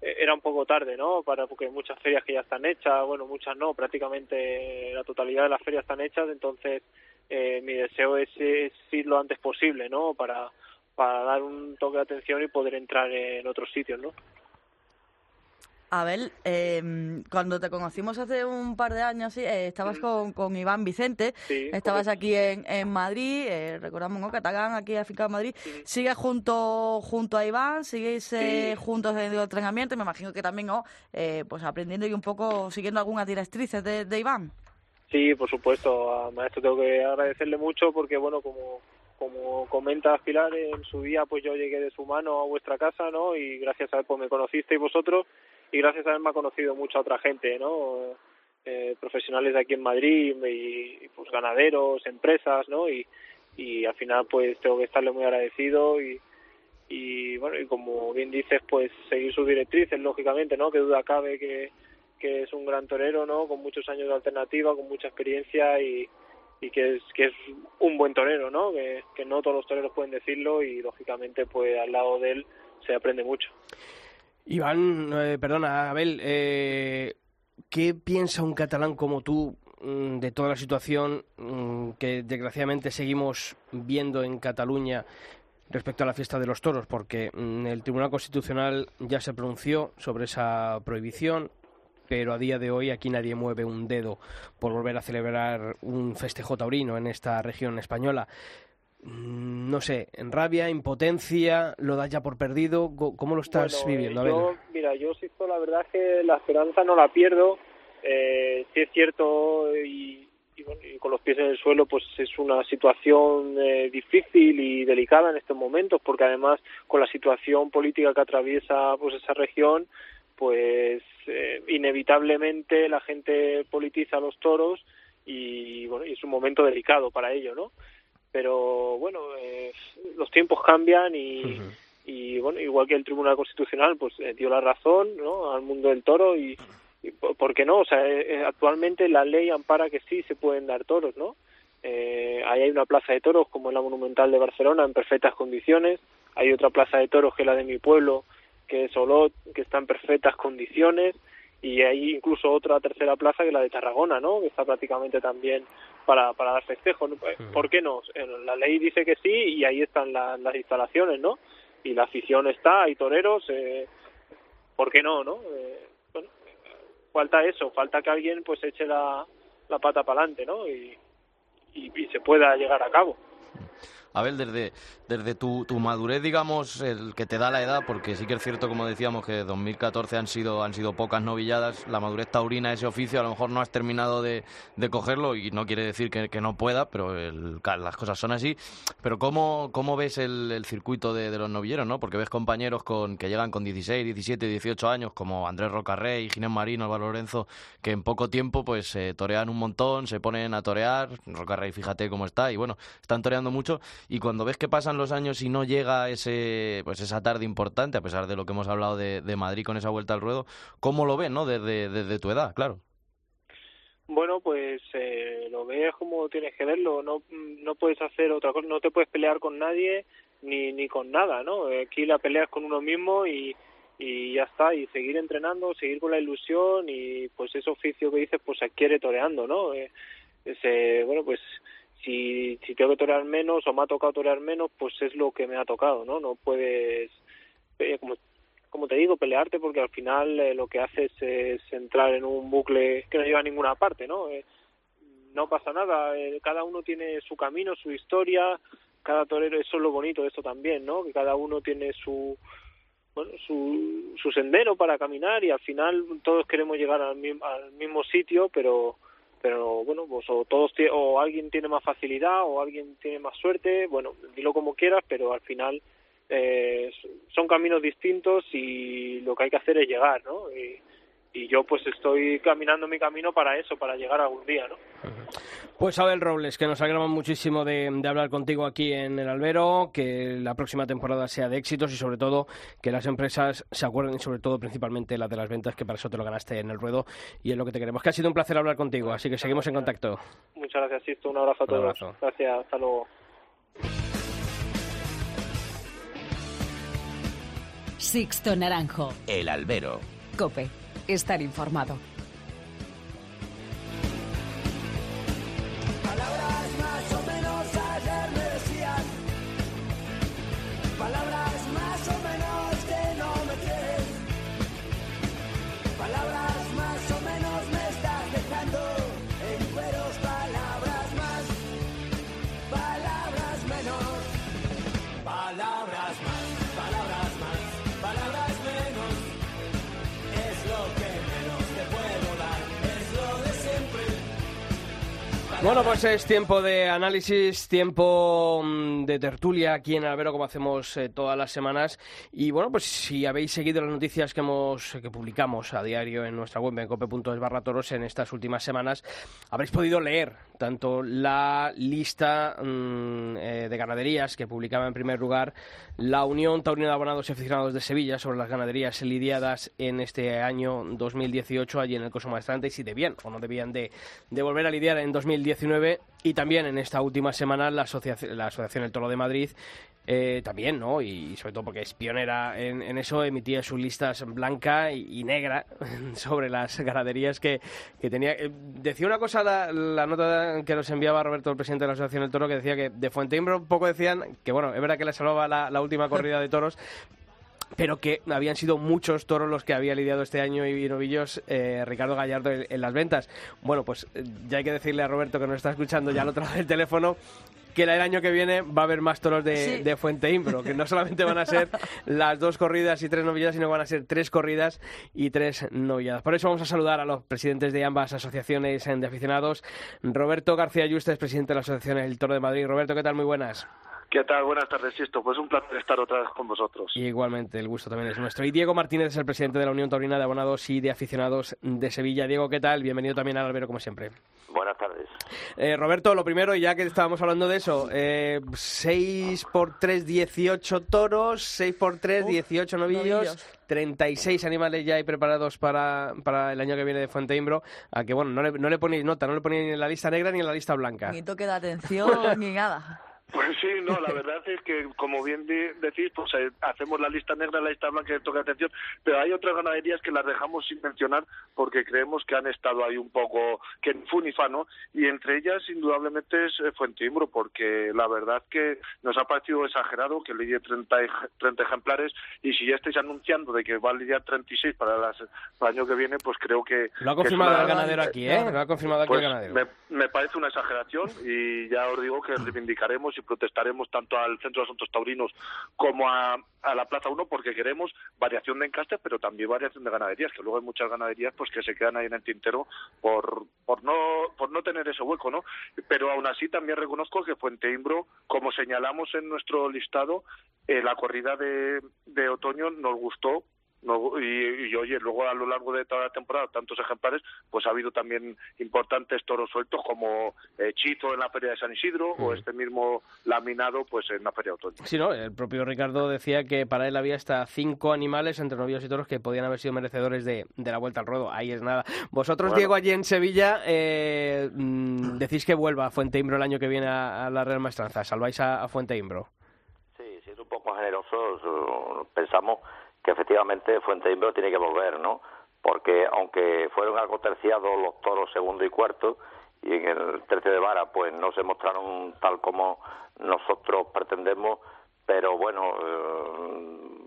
eh, era un poco tarde, ¿no? Para porque muchas ferias que ya están hechas, bueno, muchas no, prácticamente la totalidad de las ferias están hechas, entonces eh, mi deseo es, es ir lo antes posible, ¿no? Para para dar un toque de atención y poder entrar en otros sitios, ¿no? Abel, eh, cuando te conocimos hace un par de años, sí, eh, estabas con, con Iván Vicente, Sí, estabas correcto. aquí en, en Madrid, eh, recordamos, ¿no? Catalán, aquí afincado en Madrid. ¿Sigues junto, junto a Iván? ¿Sigues eh, juntos en el entrenamiento? Me imagino que también, ¿no? Eh, pues aprendiendo y un poco siguiendo algunas directrices de, de Iván. Sí, por supuesto, a Maestro tengo que agradecerle mucho porque, bueno, como, como comentas Pilar, en su día pues yo llegué de su mano a vuestra casa, ¿no? Y gracias a él pues me conocisteis vosotros y gracias a él me ha conocido mucha otra gente, ¿no? Eh, profesionales de aquí en Madrid y, y, pues ganaderos, empresas, ¿no? Y, y al final pues tengo que estarle muy agradecido y, y bueno, y como bien dices, pues seguir sus directrices, lógicamente, ¿no? Que duda cabe que, que es un gran torero, ¿no? Con muchos años de alternativa, con mucha experiencia y, y que es que es un buen torero, ¿no? Que, no todos los toreros pueden decirlo y lógicamente pues al lado de él se aprende mucho. Iván, eh, perdona, Abel, eh, ¿qué piensa un catalán como tú mm, de toda la situación mm, que desgraciadamente seguimos viendo en Cataluña respecto a la fiesta de los toros, porque mm, el Tribunal Constitucional ya se pronunció sobre esa prohibición, pero a día de hoy aquí nadie mueve un dedo por volver a celebrar un festejo taurino en esta región española. Mm, No sé, en rabia, impotencia, lo das ya por perdido, ¿cómo lo estás Bueno, viviendo? A yo, ver. mira, yo Sixto, la verdad es que la esperanza no la pierdo. Eh, sí es cierto y, y, bueno, y con los pies en el suelo, pues es una situación eh, difícil y delicada en estos momentos, porque además con la situación política que atraviesa pues esa región, pues eh, inevitablemente la gente politiza los toros y bueno, y es un momento delicado para ello, ¿no? Pero bueno, eh, los tiempos cambian y, y bueno, igual que el Tribunal Constitucional, pues eh, dio la razón, ¿no? Al mundo del toro y, y po- ¿por qué no? O sea, eh, eh, actualmente la ley ampara que sí se pueden dar toros, ¿no? Eh, ahí hay una plaza de toros como es la Monumental de Barcelona en perfectas condiciones. Hay otra plaza de toros que es la de mi pueblo, que es Olot, que está en perfectas condiciones. Y hay incluso otra tercera plaza que es la de Tarragona, ¿no? Que está prácticamente también para, para dar festejo. Eh, ¿Por qué no? Eh, La ley dice que sí y ahí están la- las instalaciones, ¿no? Y la afición está, hay toreros. Eh, ¿Por qué no, no? Eh, bueno, falta eso, falta que alguien pues eche la, la pata para adelante, ¿no? Y, y, y se pueda llegar a cabo. Abel, desde, desde tu, tu madurez, digamos, el que te da la edad, porque sí que es cierto, como decíamos, que 2014 han sido, han sido pocas novilladas, la madurez taurina, ese oficio, a lo mejor no has terminado de, de cogerlo y no quiere decir que, no pueda, pero el- las cosas son así. Pero ¿cómo, cómo ves el, circuito de, de los novilleros, no? Porque ves compañeros con que llegan con 16, 17, 18 años, como Andrés Rocarrey, Ginés Marino, Álvaro Lorenzo, que en poco tiempo pues se torean un montón, se ponen a torear, Rocarrey fíjate cómo está, y bueno, están toreando mucho, y cuando ves que pasan los años y no llega ese pues esa tarde importante, a pesar de lo que hemos hablado de, de Madrid con esa vuelta al ruedo, ¿cómo lo ves, no? Desde, desde tu edad, claro. Bueno, pues eh, lo ves como tienes que verlo, no, no puedes hacer otra cosa, no te puedes pelear con nadie ni, ni con nada, ¿no? Aquí la pelea es con uno mismo y, y ya está, y seguir entrenando, seguir con la ilusión y pues ese oficio que dices pues se adquiere toreando, ¿no? Eh, ese, bueno, pues si, si tengo que torear menos o me ha tocado torear menos, pues es lo que me ha tocado, ¿no? No puedes, eh, como, como te digo, pelearte porque al final eh, lo que haces es entrar en un bucle que no lleva a ninguna parte, ¿no? Eh, no pasa nada, eh, cada uno tiene su camino, su historia, cada torero, eso es lo bonito de esto también, ¿no? Que cada uno tiene su, bueno, su, su sendero para caminar y al final todos queremos llegar al, al mismo sitio, pero pero bueno, pues o todos o alguien tiene más facilidad o alguien tiene más suerte, bueno, dilo como quieras, pero al final eh, son caminos distintos y lo que hay que hacer es llegar, ¿no? Y, y yo pues estoy caminando mi camino para eso, para llegar algún día, ¿no? Pues Abel Robles, que nos alegramos muchísimo de, de hablar contigo aquí en el Albero, que la próxima temporada sea de éxitos y sobre todo que las empresas se acuerden y sobre todo principalmente las de las ventas, que para eso te lo ganaste en el ruedo y es lo que te queremos. Que ha sido un placer hablar contigo, así que seguimos en contacto. Muchas gracias, Sisto, un abrazo a Un todos. abrazo. Gracias, hasta luego. Sixto Naranjo. El albero. Cope. Estar informado. Bueno, pues es tiempo de análisis, tiempo mm, de tertulia aquí en Albero, como hacemos eh, todas las semanas. Y bueno, pues si habéis seguido las noticias que hemos que publicamos a diario en nuestra web, en cope.es barra toros, en estas últimas semanas, habréis podido leer tanto la lista mm, eh, de ganaderías que publicaba en primer lugar la Unión Taurina de Abonados y Aficionados de Sevilla sobre las ganaderías lidiadas en este año 2018 allí en el Coso Maestrante y si debían o no debían de, de volver a lidiar en 2019 COVID-19 y también en esta última semana la Asociación, El Toro de Madrid eh, también, ¿no? Y sobre todo porque es pionera en, eso, emitía sus listas blanca y, y negra sobre las ganaderías que, que tenía. Eh, decía una cosa la, la nota que nos enviaba Roberto, el presidente de la Asociación El Toro, que decía que de Fuenteimbro un poco decían que, bueno, es verdad que le salvaba la, la última corrida de toros, pero que habían sido muchos toros los que había lidiado este año y novillos eh, Ricardo Gallardo en, en las ventas. Bueno, pues eh, ya hay que decirle a Roberto que nos está escuchando ya al otro lado del teléfono que el año que viene va a haber más toros de, Sí. de Fuente Imbro, que no solamente van a ser las dos corridas y tres novilladas, sino que van a ser tres corridas y tres novilladas. Por eso vamos a saludar a los presidentes de ambas asociaciones de aficionados. Roberto García Yuste es presidente de la Asociación El Toro de Madrid. Roberto, ¿qué tal? Muy buenas. ¿Qué tal? Buenas tardes, Sisto. Pues un placer estar otra vez con vosotros. Y igualmente, el gusto también es nuestro. Y Diego Martínez es el presidente de la Unión Taurina de Abonados y de Aficionados de Sevilla. Diego, ¿qué tal? Bienvenido también al albero, como siempre. Buenas tardes. Eh, Roberto, lo primero, ya que estábamos hablando de eso, eh, 6 por 3, 18 toros, 6 por 3, 18 novillos, novillos. 36 animales ya hay preparados para, para el año que viene de Fuenteimbro, a que bueno, no le, no le ponéis nota, no le ponéis ni en la lista negra ni en la lista blanca. Ni toque de atención, ni nada. Pues sí, no, la verdad es que, como bien decís, pues eh, hacemos la lista negra, la lista blanca que toca atención, pero hay otras ganaderías que las dejamos sin mencionar porque creemos que han estado ahí un poco que en funifa, ¿no? Y entre ellas, indudablemente, es eh, Fuenteimbro, porque la verdad que nos ha parecido exagerado que lidia 30, ej- 30 ejemplares y si ya estáis anunciando de que va a lidiar 36 para, las, para el año que viene, pues creo que... Lo ha confirmado una- el ganadero aquí, ¿eh? Lo ha confirmado aquí pues el ganadero. me, me parece una exageración y ya os digo que reivindicaremos y protestaremos tanto al Centro de Asuntos Taurinos como a, a la Plaza 1 porque queremos variación de encastes pero también variación de ganaderías, que luego hay muchas ganaderías pues que se quedan ahí en el tintero por, por, no, por no tener ese hueco, ¿no? Pero aún así también reconozco que Fuenteimbro, como señalamos en nuestro listado, eh, la corrida de, de otoño nos gustó no, y, y, oye, luego a lo largo de toda la temporada, tantos ejemplares, pues ha habido también importantes toros sueltos como eh, Chito en la Feria de San Isidro o este mismo Laminado pues en la Feria de Otoño. Sí, no, el propio Ricardo decía que para él había hasta cinco animales entre novillos y toros que podían haber sido merecedores de, de la vuelta al ruedo. Ahí es nada. Vosotros, Bueno. Diego, allí en Sevilla, eh, mm, decís que vuelva a Fuente Imbro el año que viene a, a la Real Maestranza. Salváis a, a Fuente Imbro. Sí, siendo un poco generosos, pensamos que efectivamente Fuenteimbro tiene que volver, ¿no? Porque aunque fueron algo terciados los toros segundo y cuarto, y en el tercio de vara pues no se mostraron tal como nosotros pretendemos, pero bueno, eh,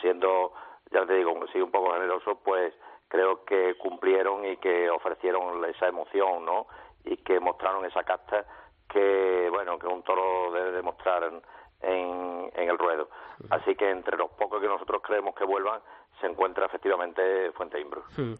siendo, ya te digo, un poco generoso, pues creo que cumplieron y que ofrecieron esa emoción, ¿no? Y que mostraron esa casta que, bueno, que un toro debe demostrar en, en, el ruedo. Así que entre los pocos que nosotros creemos que vuelvan, se encuentra efectivamente Fuente Imbro. Hmm.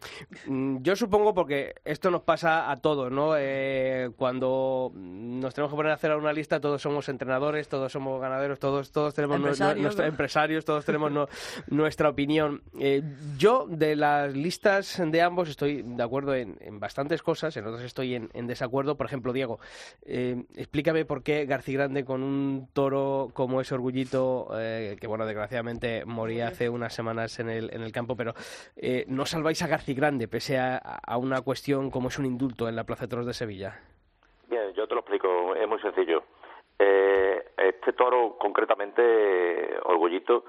Mm, Yo supongo porque esto nos pasa a todos, ¿no? Eh, cuando nos tenemos que poner a hacer una lista, todos somos entrenadores, todos somos ganaderos, todos todos tenemos Empresarios, nuestro- ¿no? empresarios, todos tenemos no- nuestra opinión. Eh, yo de las listas de ambos estoy de acuerdo en, en bastantes cosas, en otras estoy en, en desacuerdo. Por ejemplo, Diego, eh, explícame por qué García Grande con un toro como ese orgullito, eh, que bueno, desgraciadamente moría hace unas semanas en el, en el campo, pero eh, no salváis a García Grande pese a, a una cuestión como es un indulto en la Plaza de Toros de Sevilla. Bien, yo te lo explico, es muy sencillo. Eh, este toro, concretamente, eh, Orgullito,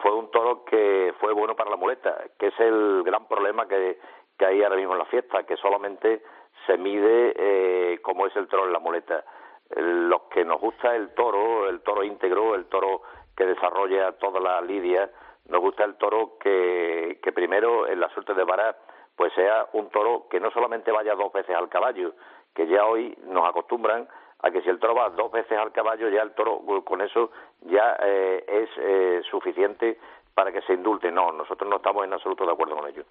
fue un toro que fue bueno para la muleta, que es el gran problema que, que hay ahora mismo en la fiesta, que solamente se mide eh, como es el toro en la muleta. El- Los que nos gusta el toro, el toro íntegro, el toro que desarrolla toda la lidia, nos gusta el toro que, que primero en la suerte de vara pues sea un toro que no solamente vaya dos veces al caballo, que ya hoy nos acostumbran a que si el toro va dos veces al caballo, ya el toro con eso ya eh, es eh, suficiente para que se indulte. No, nosotros no estamos en absoluto de acuerdo con ello.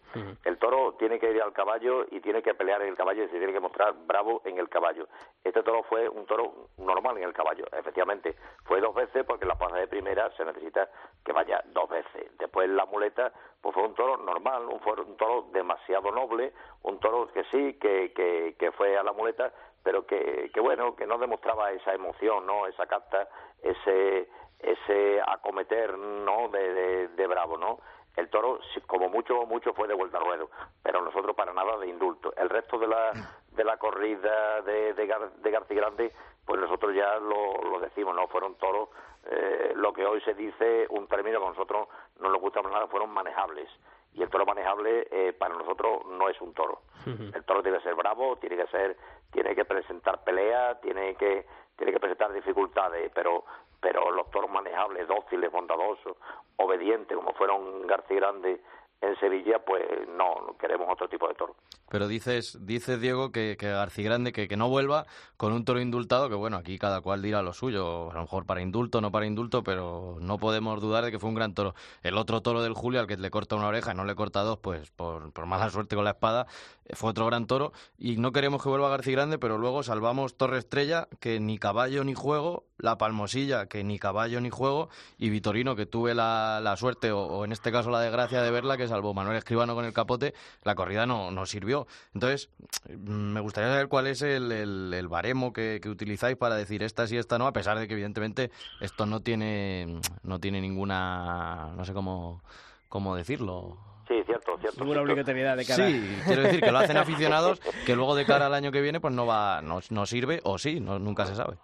El toro tiene que ir al caballo y tiene que pelear en el caballo y se tiene que mostrar bravo en el caballo. Este toro fue un toro normal en el caballo, efectivamente. Fue dos veces porque en la plaza de primera se necesita que vaya dos veces. Después la muleta, pues fue un toro normal, un, fue un toro demasiado noble, un toro que sí, que, que, que fue a la muleta, pero que, que bueno, que no demostraba esa emoción, ¿no? Esa capta, ese ese acometer no de, de, de bravo no el toro como mucho mucho fue de vuelta al ruedo pero nosotros para nada de indulto el resto de la de la corrida de, de, de García Grande, pues nosotros ya lo, lo decimos, ¿no? Fueron toros, eh, lo que hoy se dice, un término que a nosotros no nos gusta nada, fueron manejables. Y el toro manejable eh, para nosotros no es un toro. El toro tiene que ser bravo, tiene que ser, tiene que presentar pelea, tiene que, tiene que presentar dificultades, pero, pero los toros manejables, dóciles, bondadosos, obedientes, como fueron García Grande en Sevilla, pues no, queremos otro tipo de toro. Pero dices, dices Diego, que, que García Grande que, no vuelva con un toro indultado, que bueno, aquí cada cual dirá lo suyo, a lo mejor para indulto, no para indulto, pero no podemos dudar de que fue un gran toro. El otro toro del Julio, al que le corta una oreja y no le corta dos, pues por, mala suerte con la espada, fue otro gran toro. Y no queremos que vuelva García Grande, pero luego salvamos Torre Estrella, que ni caballo ni juego, La Palmosilla, que ni caballo ni juego, y Vitorino, que tuve la, la suerte, o, o en este caso la desgracia de verla, que salvo Manuel Escribano con el capote, la corrida no, no sirvió. Entonces, me gustaría saber cuál es el, el, el baremo que, que, utilizáis para decir esta sí, esta no, a pesar de que evidentemente esto no tiene, no tiene ninguna, no sé cómo, cómo decirlo. Sí, cierto, cierto. Ninguna obligatoriedad de cara. Sí, quiero decir que lo hacen aficionados, que luego de cara al año que viene pues no va, no, no sirve o sí, no, nunca se sabe.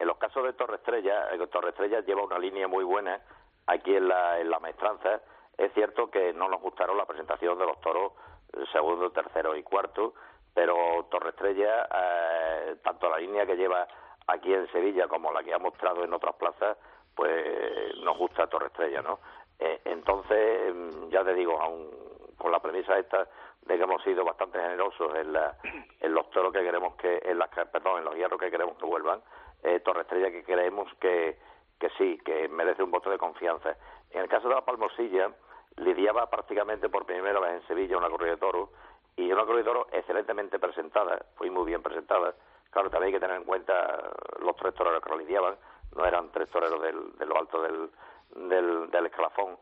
En los casos de Torre Estrella, eh, Torre Estrella lleva una línea muy buena aquí en la, en la maestranza. Es cierto que no nos gustaron la presentación de los toros eh, segundo, tercero y cuarto, pero Torre Estrella, eh, tanto la línea que lleva aquí en Sevilla como la que ha mostrado en otras plazas, pues nos gusta Torre Estrella, ¿no? Eh, entonces, mm, ya te digo, aún con la premisa esta de que hemos sido bastante generosos en, la, en los toros que queremos que, en las, perdón, en los hierros que queremos que vuelvan, eh, Torre Estrella que creemos que, que sí, que merece un voto de confianza. En el caso de la Palmosilla, lidiaba prácticamente por primera vez en Sevilla una corrida de toros y una corrida de toros excelentemente presentada, fue muy bien presentada. Claro, también hay que tener en cuenta los tres toreros que lo lidiaban, no eran tres toreros del, de lo alto del, del, del escalafón.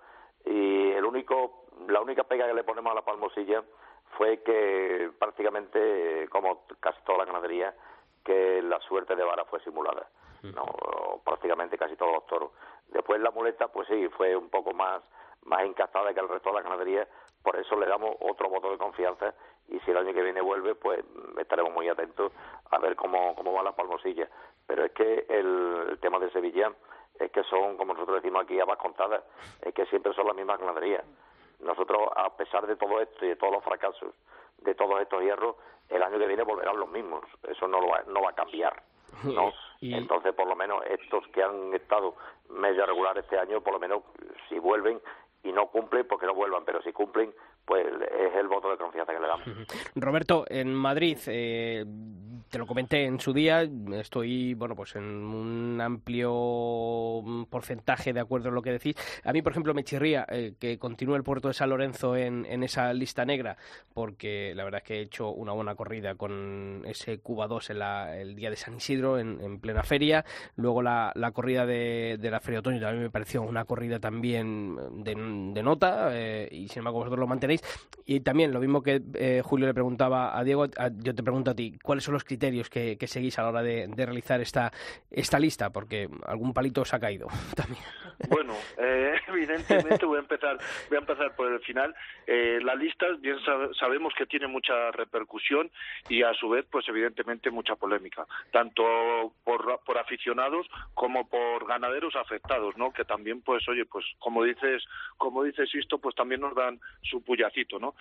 Y el único, la única pega que le ponemos a la palmosilla fue que prácticamente, como casi toda la ganadería, que la suerte de vara fue simulada. No, prácticamente casi todos los toros. Después la muleta, pues sí, fue un poco más más encastada que el resto de la ganadería, por eso le damos otro voto de confianza y si el año que viene vuelve, pues estaremos muy atentos a ver cómo, cómo va la palmosilla. Pero es que el, el tema de Sevilla es que son, como nosotros decimos aquí, habas contadas, es que siempre son las mismas ganaderías. Nosotros, a pesar de todo esto y de todos los fracasos, de todos estos hierros, el año que viene volverán los mismos. Eso no, lo va, no va a cambiar. ¿no? Y... Entonces, por lo menos, estos que han estado medio regular este año, por lo menos, si vuelven, y no cumplen, porque no vuelvan, pero si cumplen, pues es el voto de confianza que le damos. Roberto, en Madrid, eh, te lo comenté en su día, estoy, bueno, pues en un amplio porcentaje de acuerdo en lo que decís. A mí, por ejemplo, me chirría eh, que continúe el puerto de San Lorenzo en, en, esa lista negra, porque la verdad es que he hecho una buena corrida con ese Cuba 2 en la, el día de San Isidro, en, en plena feria. Luego la, la corrida de, de, la Feria de Otoño también me pareció una corrida también de, de nota, eh, y sin embargo vosotros lo mantenéis. Y también, lo mismo que eh, Julio le preguntaba a Diego, yo te pregunto a ti, ¿cuáles son los criterios que, seguís a la hora de, de, realizar esta, esta lista? Porque algún palito os ha caído también. Bueno, eh, evidentemente voy a empezar voy a empezar por el final. Eh, la lista, bien sab sabemos que tiene mucha repercusión y a su vez, pues evidentemente mucha polémica, tanto por, por aficionados como por ganaderos afectados, ¿no? Que también, pues, oye, pues como dices, como dices esto, pues también nos dan su puyacito, ¿no?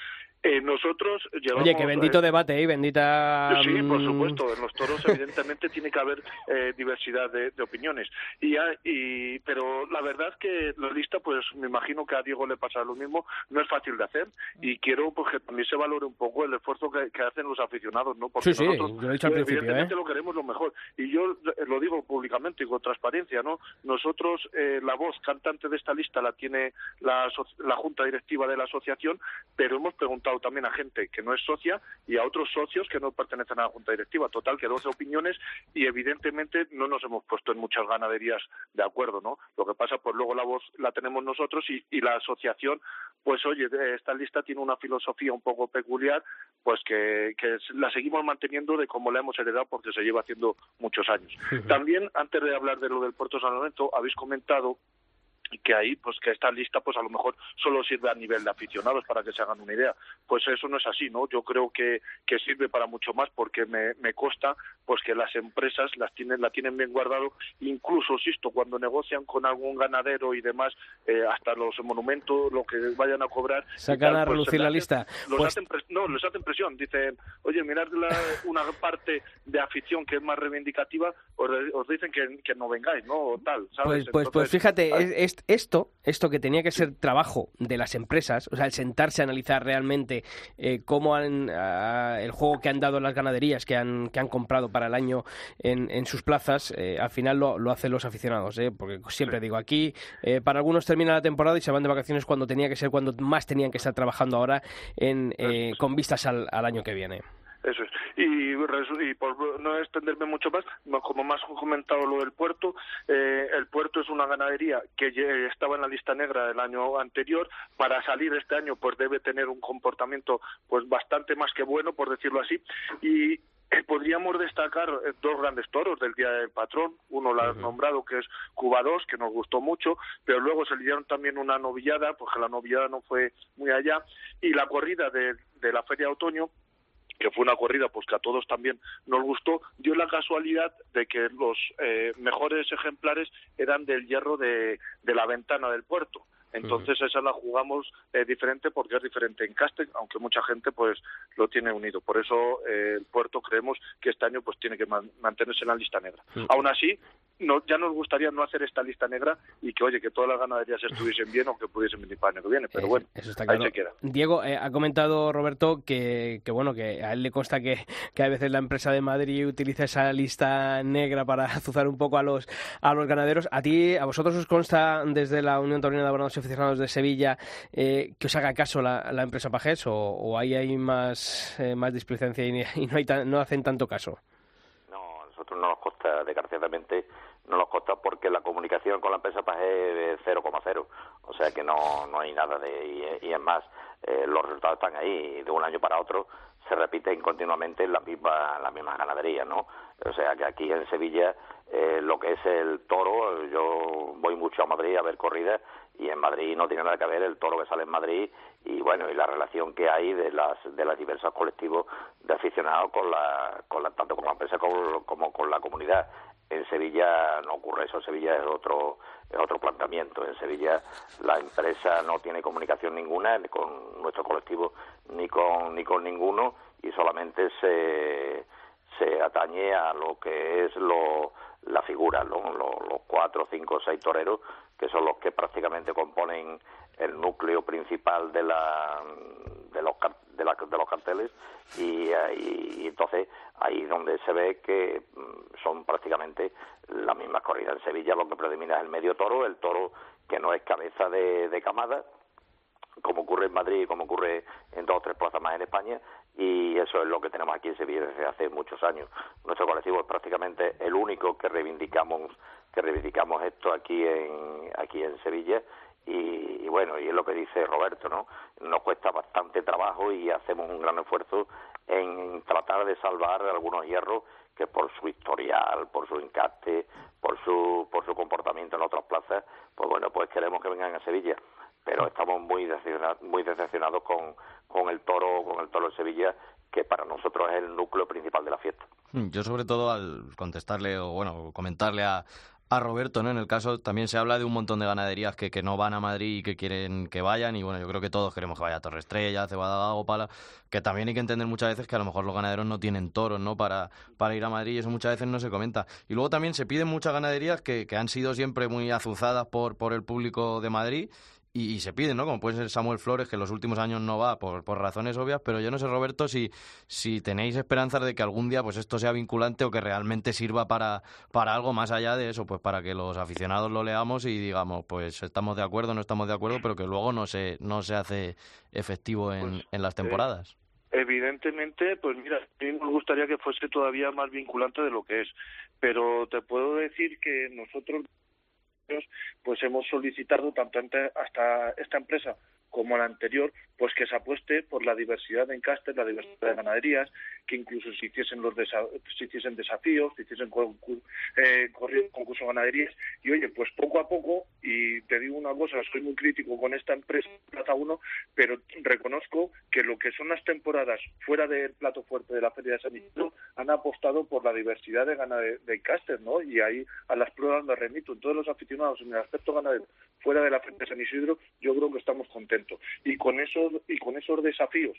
Eh, nosotros llevamos... Oye, que bendito debate, ¿eh? Bendita... Sí, por supuesto. En los toros, evidentemente, tiene que haber eh, diversidad de, de opiniones. Y, y, pero la verdad es que la lista, pues me imagino que a Diego le pasa lo mismo, no es fácil de hacer y quiero pues, que también se valore un poco el esfuerzo que, que hacen los aficionados, ¿no? Porque sí, nosotros, sí, yo lo he dicho al principio, evidentemente ¿eh? lo queremos lo mejor. Y yo lo digo públicamente y con transparencia, ¿no? Nosotros, eh, la voz cantante de esta lista la tiene la, la Junta Directiva de la Asociación, pero hemos preguntado también a gente que no es socia y a otros socios que no pertenecen a la Junta Directiva. Total, que 12 opiniones y evidentemente no nos hemos puesto en muchas ganaderías de acuerdo, ¿no? Lo que pasa, pues luego la voz la tenemos nosotros y, y la asociación, pues oye, esta lista tiene una filosofía un poco peculiar, pues que, que la seguimos manteniendo de cómo la hemos heredado porque se lleva haciendo muchos años. También, antes de hablar de lo del Puerto San Lorenzo, habéis comentado que ahí, pues que esta lista, pues a lo mejor solo sirve a nivel de aficionados para que se hagan una idea. Pues eso no es así, ¿no? Yo creo que, que sirve para mucho más porque me, me consta pues que las empresas las tienen, la tienen bien guardado, incluso, insisto, cuando negocian con algún ganadero y demás, eh, hasta los monumentos, lo que vayan a cobrar. Sacan y tal, a pues, relucir la lista. los Pues- hacen no, les hacen presión. Dicen, oye, mirad la- una parte de afición que es más reivindicativa, os, os dicen que, que no vengáis, ¿no? O tal, ¿sabes? Pues, pues, pues fíjate, es- esto, esto que tenía que ser trabajo de las empresas, o sea, el sentarse a analizar realmente eh, cómo han, el juego que han dado las ganaderías que han, que han comprado para el año en, en sus plazas, eh, al final lo, lo hacen los aficionados, ¿eh? porque siempre digo, aquí eh, para algunos termina la temporada y se van de vacaciones cuando tenía que ser, cuando más tenían que estar trabajando ahora en, eh, con vistas al, al año que viene. Eso es. Y, y por no extenderme mucho más, como más comentado lo del puerto, eh, el puerto es una ganadería que ye- estaba en la lista negra el año anterior. Para salir este año, pues debe tener un comportamiento pues bastante más que bueno, por decirlo así. Y eh, podríamos destacar eh, dos grandes toros del Día del Patrón. Uno lo has nombrado, que es Cuba 2, que nos gustó mucho, pero luego se le dieron también una novillada, porque la novillada no fue muy allá, y la corrida de, de la Feria de Otoño, que fue una corrida pues que a todos también nos gustó, dio la casualidad de que los eh, mejores ejemplares eran del hierro de, de la ventana del puerto. Entonces esa la jugamos eh, diferente porque es diferente en casting, aunque mucha gente pues lo tiene unido. Por eso eh, el puerto creemos que este año pues tiene que man- mantenerse en la lista negra. Aún así, no, ya nos gustaría no hacer esta lista negra y que oye que todas las ganaderías estuviesen bien o que pudiesen venir para el año que viene. Pero Eh, bueno, eso está ahí se queda. Diego, eh, ha comentado Roberto que, que bueno que a él le consta que, que a veces la empresa de Madrid utiliza esa lista negra para azuzar un poco a los a los ganaderos. A ti, a vosotros os consta desde la Unión Taurina de Abonados Aficionados de Sevilla eh, que os haga caso la, empresa Pajés o, o ahí hay más eh, más displicencia y, no hay tan- no hacen tanto caso. No, a nosotros no nos consta, desgraciadamente, no nos consta porque la comunicación con la empresa PAGE es 0,0. O sea que no, no hay nada de. Y, es más, eh, los resultados están ahí. De un año para otro se repiten continuamente en la misma, la misma ganadería, ¿no? O sea que aquí en Sevilla eh, lo que es el toro, yo voy mucho a Madrid a ver corridas y en Madrid no tiene nada que ver el toro que sale en Madrid y bueno y la relación que hay de las de las diversas colectivos de aficionados con la, con la tanto con la empresa como, como con la comunidad. En Sevilla no ocurre eso en Sevilla es otro es otro planteamiento. En Sevilla la empresa no tiene comunicación ninguna ni con nuestro colectivo ni con ni con ninguno y solamente se se atañe a lo que es lo, la figura, los cuatro, cinco, seis toreros, que son los que prácticamente componen el núcleo principal de, la, de, los, de, la- de los carteles y, ahí- y entonces ahí donde se ve que mm, son prácticamente las mismas corridas. En Sevilla lo que predomina es el medio toro, el toro que no es cabeza de, de camada, como ocurre en Madrid y como ocurre en dos o tres plazas más en España y eso es lo que tenemos aquí en Sevilla desde hace muchos años. Nuestro colectivo es prácticamente el único que reivindicamos que reivindicamos esto aquí en aquí en Sevilla y, y bueno, y es lo que dice Roberto, ¿no? Nos cuesta bastante trabajo y hacemos un gran esfuerzo en tratar de salvar algunos hierros que por su historial, por su encaste, por su por su comportamiento en otras plazas, pues bueno, pues queremos que vengan a Sevilla pero estamos muy decepcionados, muy decepcionados con, con el toro con el toro de Sevilla que para nosotros es el núcleo principal de la fiesta. Mm, Yo sobre todo al contestarle o bueno, comentarle a, a Roberto, ¿no? En el caso también se habla de un montón de ganaderías que, que no van a Madrid y que quieren que vayan y bueno, yo creo que todos queremos que vaya a Torre Estrella, Cebada o Pala, que también hay que entender muchas veces que a lo mejor los ganaderos no tienen toros, ¿no? Para, para ir a Madrid y eso muchas veces no se comenta. Y luego también se piden muchas ganaderías que, que han sido siempre muy azuzadas por, por el público de Madrid y, y se piden, ¿no? Como puede ser Samuel Flores, que en los últimos años no va por, por razones obvias, pero yo no sé, Roberto, si, si tenéis esperanzas de que algún día pues esto sea vinculante o que realmente sirva para, para algo más allá de eso, pues para que los aficionados lo leamos y digamos, pues estamos de acuerdo, no estamos de acuerdo, pero que luego no se, no se hace efectivo en, en las temporadas. Evidentemente, pues mira, a mí nos gustaría que fuese todavía más vinculante de lo que es, pero te puedo decir que nosotros pues hemos solicitado tanto hasta esta empresa como la anterior, pues que se apueste por la diversidad de encastes, la diversidad de ganaderías, que incluso se hiciesen los desa- desafíos, se hiciesen concur- eh, concursos de ganaderías y oye, pues poco a poco y te digo una cosa, soy muy crítico con esta empresa Plata 1, pero reconozco que lo que son las temporadas fuera del plato fuerte de la Feria de San Isidro han apostado por la diversidad de ganade- de encastes, ¿no? Y ahí a las pruebas me remito. Todos los aficionados en el aspecto ganadero fuera de la Feria de San Isidro, yo creo que estamos contentos. Y con esos y con esos desafíos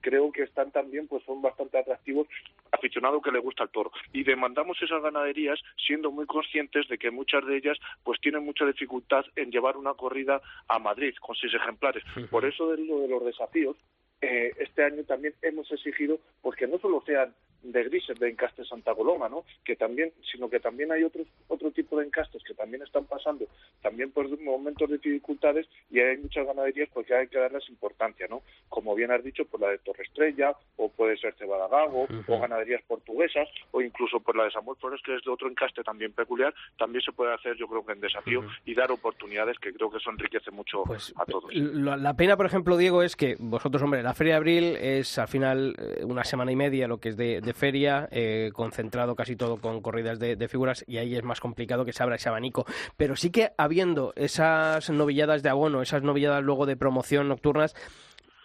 creo que están también, pues son bastante atractivos aficionado que le gusta el toro. Y demandamos esas ganaderías siendo muy conscientes de que muchas de ellas pues tienen mucha dificultad en llevar una corrida a Madrid con seis ejemplares. Por eso de lo de los desafíos, eh, este año también hemos exigido pues que no solo sean de grises de encaste Santa Coloma, ¿no? Que también, sino que también hay otros otro tipo de encastes que también están pasando también por momentos de dificultades y hay muchas ganaderías pues que hay que darles importancia, ¿no? Como bien has dicho, por la de Torre Estrella o puede ser Cebadagago o ganaderías portuguesas o incluso por la de Samuel Flores que es de otro encaste también peculiar, también se puede hacer yo creo que en desafío y dar oportunidades que creo que eso enriquece mucho a todos. La, la pena, por ejemplo, Diego, es que vosotros, hombre, la Feria de Abril es al final eh, una semana y media lo que es de, de feria, eh, concentrado casi todo con corridas de, figuras y ahí es más complicado que se abra ese abanico. Pero sí que habiendo esas novilladas de abono, esas novilladas luego de promoción nocturnas,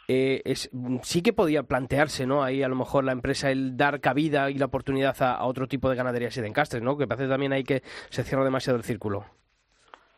eh, sí que podía plantearse, ¿no? Ahí a lo mejor la empresa el dar cabida y la oportunidad a, a otro tipo de ganaderías y de encastres, ¿no? Que parece también ahí que se cierra demasiado el círculo.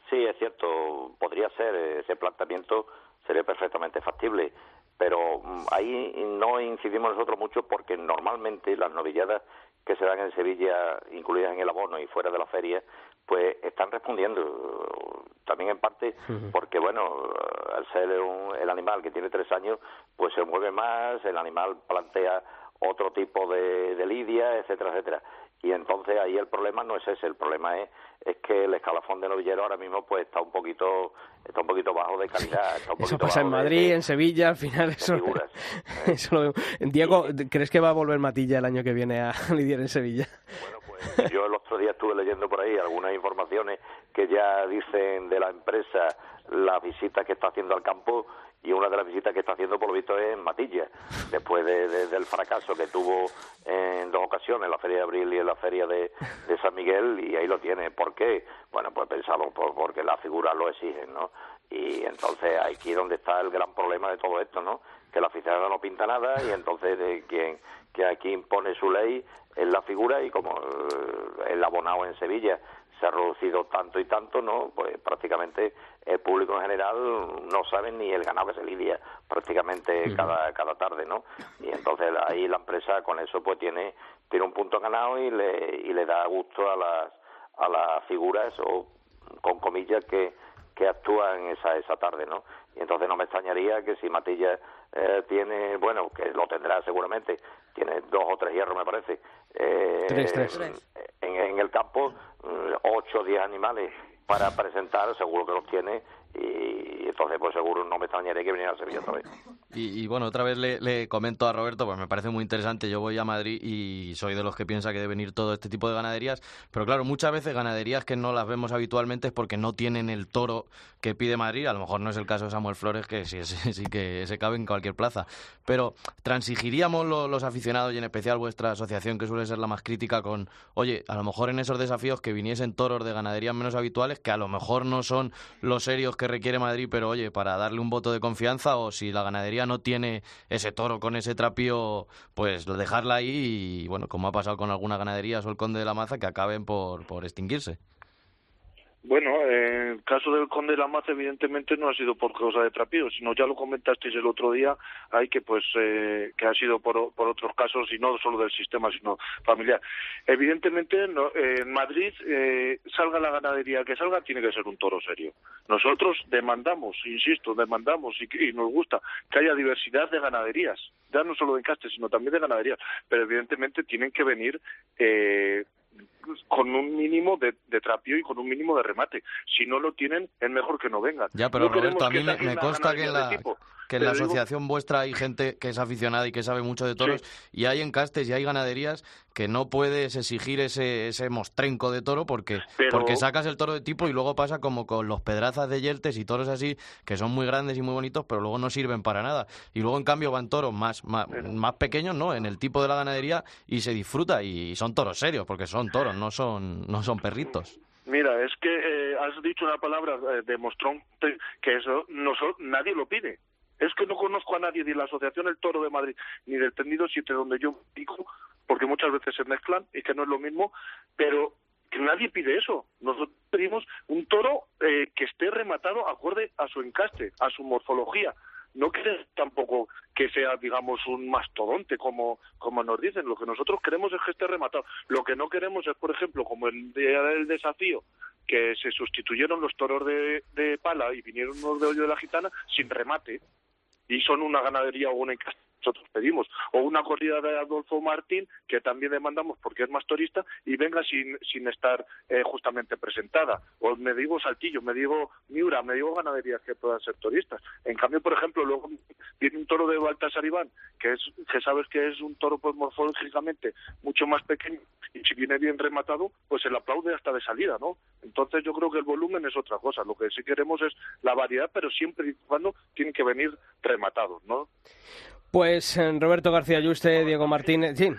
Sí, es cierto, podría ser, ese planteamiento sería perfectamente factible, pero mm, ahí no incidimos nosotros mucho porque normalmente las novilladas que se dan en Sevilla, incluidas en el abono y fuera de la feria, pues están respondiendo también en parte porque bueno al ser un- el animal que tiene tres años pues se mueve más el animal plantea otro tipo de, de lidia etcétera etcétera y entonces ahí el problema no es ese el problema es es que el escalafón de novillero ahora mismo pues está un poquito está un poquito bajo de calidad está un Eso pasa en de- Madrid, en Sevilla, al final eso, eso lo vemos. Diego, ¿crees que va a volver Matilla el año que viene a lidiar en Sevilla? Yo el otro día estuve leyendo por ahí algunas informaciones que ya dicen de la empresa las visitas que está haciendo al campo y una de las visitas que está haciendo por lo visto es en Matilla, después de- de- del fracaso que tuvo en dos ocasiones, en la Feria de Abril y en la Feria de, San Miguel, y ahí lo tiene. ¿Por qué? Bueno, pues pensamos por, porque las figuras lo exigen, ¿no? Y entonces aquí es donde está el gran problema de todo esto, ¿no? Que la aficionado no pinta nada y entonces de quien que aquí impone su ley es la figura y como eh, el abonado en Sevilla se ha reducido tanto y tanto, ¿no? Pues prácticamente el público en general no sabe ni el ganado que se lidia prácticamente cada, cada tarde, ¿no? Y entonces ahí la empresa con eso pues tiene, tiene un punto ganado y le, y le da gusto a las, a las figuras o con comillas que, que actúan esa, esa tarde, ¿no? Y entonces no me extrañaría que si Matilla eh, tiene, bueno, que lo tendrá seguramente, tiene dos o tres hierros me parece, eh, Tres, tres. En, en el campo, mm, ocho o diez animales para presentar, seguro que los tiene y entonces pues seguro no me extrañaría que viniera a Sevilla otra vez. Y, bueno, otra vez le, comento a Roberto, pues me parece muy interesante. Yo voy a Madrid y soy de los que piensa que deben ir todo este tipo de ganaderías. Pero claro, muchas veces ganaderías que no las vemos habitualmente es porque no tienen el toro que pide Madrid. A lo mejor no es el caso de Samuel Flores, que sí, que se cabe en cualquier plaza. Pero transigiríamos lo- los aficionados y en especial vuestra asociación, que suele ser la más crítica, con, oye, a lo mejor en esos desafíos que viniesen toros de ganaderías menos habituales, que a lo mejor no son los serios que requiere Madrid, pero oye, para darle un voto de confianza o si la ganadería no tiene ese toro con ese trapío, pues dejarla ahí y bueno, como ha pasado con algunas ganaderías o el Conde de la Maza, que acaben por, por extinguirse. Bueno, eh, el caso del Conde de la Maza evidentemente no ha sido por causa de trapío, sino ya lo comentasteis el otro día, hay que pues eh, que ha sido por, por otros casos y no solo del sistema, sino familiar. Evidentemente no, eh, en Madrid eh, salga la ganadería que salga tiene que ser un toro serio. Nosotros demandamos, insisto, demandamos y, y nos gusta que haya diversidad de ganaderías, ya no solo de encastes, sino también de ganaderías, pero evidentemente tienen que venir eh, con un mínimo de, de trapío y con un mínimo de remate. Si no lo tienen, es mejor que no vengan. Ya, pero No Roberto, a mí me, consta que en la, que en la digo- asociación vuestra hay gente que es aficionada y que sabe mucho de toros y hay encastes y hay ganaderías que no puedes exigir ese, ese mostrenco de toro porque, Pero- porque sacas el toro de tipo y luego pasa como con los pedrazas de Yeltes y toros así que son muy grandes y muy bonitos pero luego no sirven para nada. Y luego en cambio van toros más, más, más pequeños, ¿no? En el tipo de la ganadería y se disfruta y son toros serios porque son toros, no son, no son perritos. Mira, es que eh, has dicho una palabra eh, de mostrón te- que eso no nadie lo pide. Es que no conozco a nadie de la Asociación El Toro de Madrid ni del Tendido 7 donde yo digo, porque muchas veces se mezclan y que no es lo mismo, pero que nadie pide eso. Nosotros pedimos un toro eh, que esté rematado acorde a su encaste, a su morfología. No queremos tampoco que sea, digamos, un mastodonte, como, como nos dicen. Lo que nosotros queremos es que esté rematado. Lo que no queremos es, por ejemplo, como el día del desafío, que se sustituyeron los toros de, de pala y vinieron unos de hoyo de la gitana sin remate y son una ganadería o una nosotros pedimos o una corrida de Adolfo Martín que también demandamos porque es más torista y venga sin, sin estar eh, justamente presentada o me digo Saltillo, me digo Miura, me digo ganaderías que puedan ser turistas en cambio por ejemplo luego viene un toro de Baltasar Iván que es que sabes que es un toro pues morfológicamente mucho más pequeño y si viene bien rematado pues se le aplaude hasta de salida ¿no? entonces yo creo que el volumen es otra cosa lo que sí queremos es la variedad pero siempre y cuando tienen que venir rematados ¿no? Pues eh, Roberto García Yuste, Diego Martínez, sí,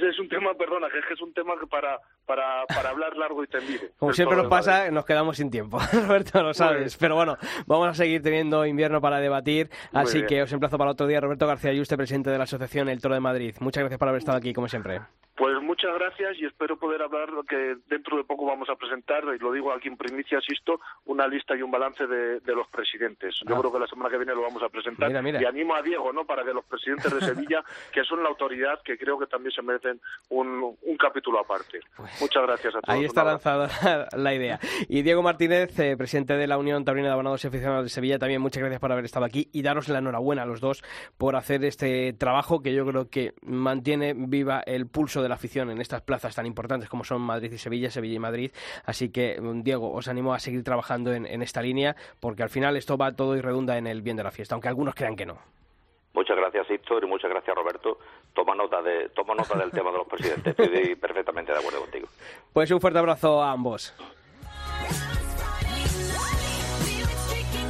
sea, es un tema, perdona, que es que es un tema que para, para, para hablar largo y tendido. como siempre nos pasa, nos quedamos sin tiempo. Roberto, lo sabes. Pero bueno, vamos a seguir teniendo invierno para debatir. Muy Así bien. que os emplazo para otro día. Roberto García Yuste, presidente de la Asociación El Toro de Madrid. Muchas gracias por haber estado aquí, como siempre. Pues muchas gracias y espero poder hablar lo que dentro de poco vamos a presentar, y lo digo aquí en primicia, asisto, una lista y un balance de, de los presidentes. Yo Ah. creo que la semana que viene lo vamos a presentar. Mira, mira. Y animo a Diego, ¿no? Para que los presidentes de Sevilla, que son la autoridad, que creo que también se merecen un, un capítulo aparte. Muchas gracias a todos. Pues Ahí está lanzada la idea. Y Diego Martínez, eh, presidente de la Unión Taurina de Abonados y Aficionados de Sevilla, también muchas gracias por haber estado aquí y daros la enhorabuena a los dos por hacer este trabajo que yo creo que mantiene viva el pulso de la afición en estas plazas tan importantes como son Madrid y Sevilla, Sevilla y Madrid. Así que, mm, Diego, os animo a seguir trabajando en, en esta línea porque al final esto va todo y redunda en el bien de la fiesta, aunque algunos crean que no. Muchas gracias, Héctor, y muchas gracias, Roberto. Toma nota, de, toma nota del tema de los presidentes. Estoy perfectamente de acuerdo contigo. Pues un fuerte abrazo a ambos.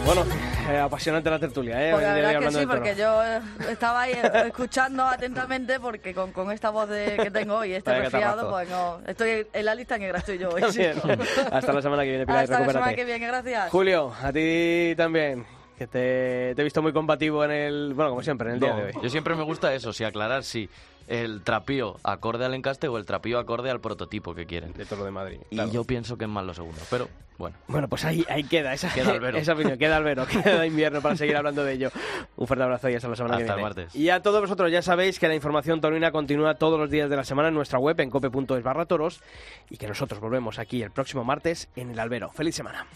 Bueno, eh, apasionante la tertulia, ¿eh? Pues la en verdad que sí, porque yo eh, estaba ahí eh, escuchando atentamente porque con, con esta voz de- que tengo hoy, este Vaya resfriado, pues no, estoy en la lista negra, estoy yo hoy. Hasta la semana que viene, Pilar, Hasta la semana que viene, gracias. Julio, a ti también, que te, te he visto muy combativo en el, bueno, como siempre, en el día de hoy. Yo siempre me gusta eso, si aclarar si el trapío acorde al encaste o el trapío acorde al prototipo que quieren. De Toro de Madrid. Y yo pienso que es más lo segundo, pero bueno. Bueno, pues ahí, ahí queda esa, Queda Albero. esa opinión, queda Albero, queda invierno para seguir hablando de ello. Un fuerte abrazo y hasta la semana que Hasta el viene. martes. Y a todos vosotros ya sabéis que la información taurina continúa todos los días de la semana en nuestra web en cope.es barra toros y que nosotros volvemos aquí el próximo martes en el Albero. ¡Feliz semana!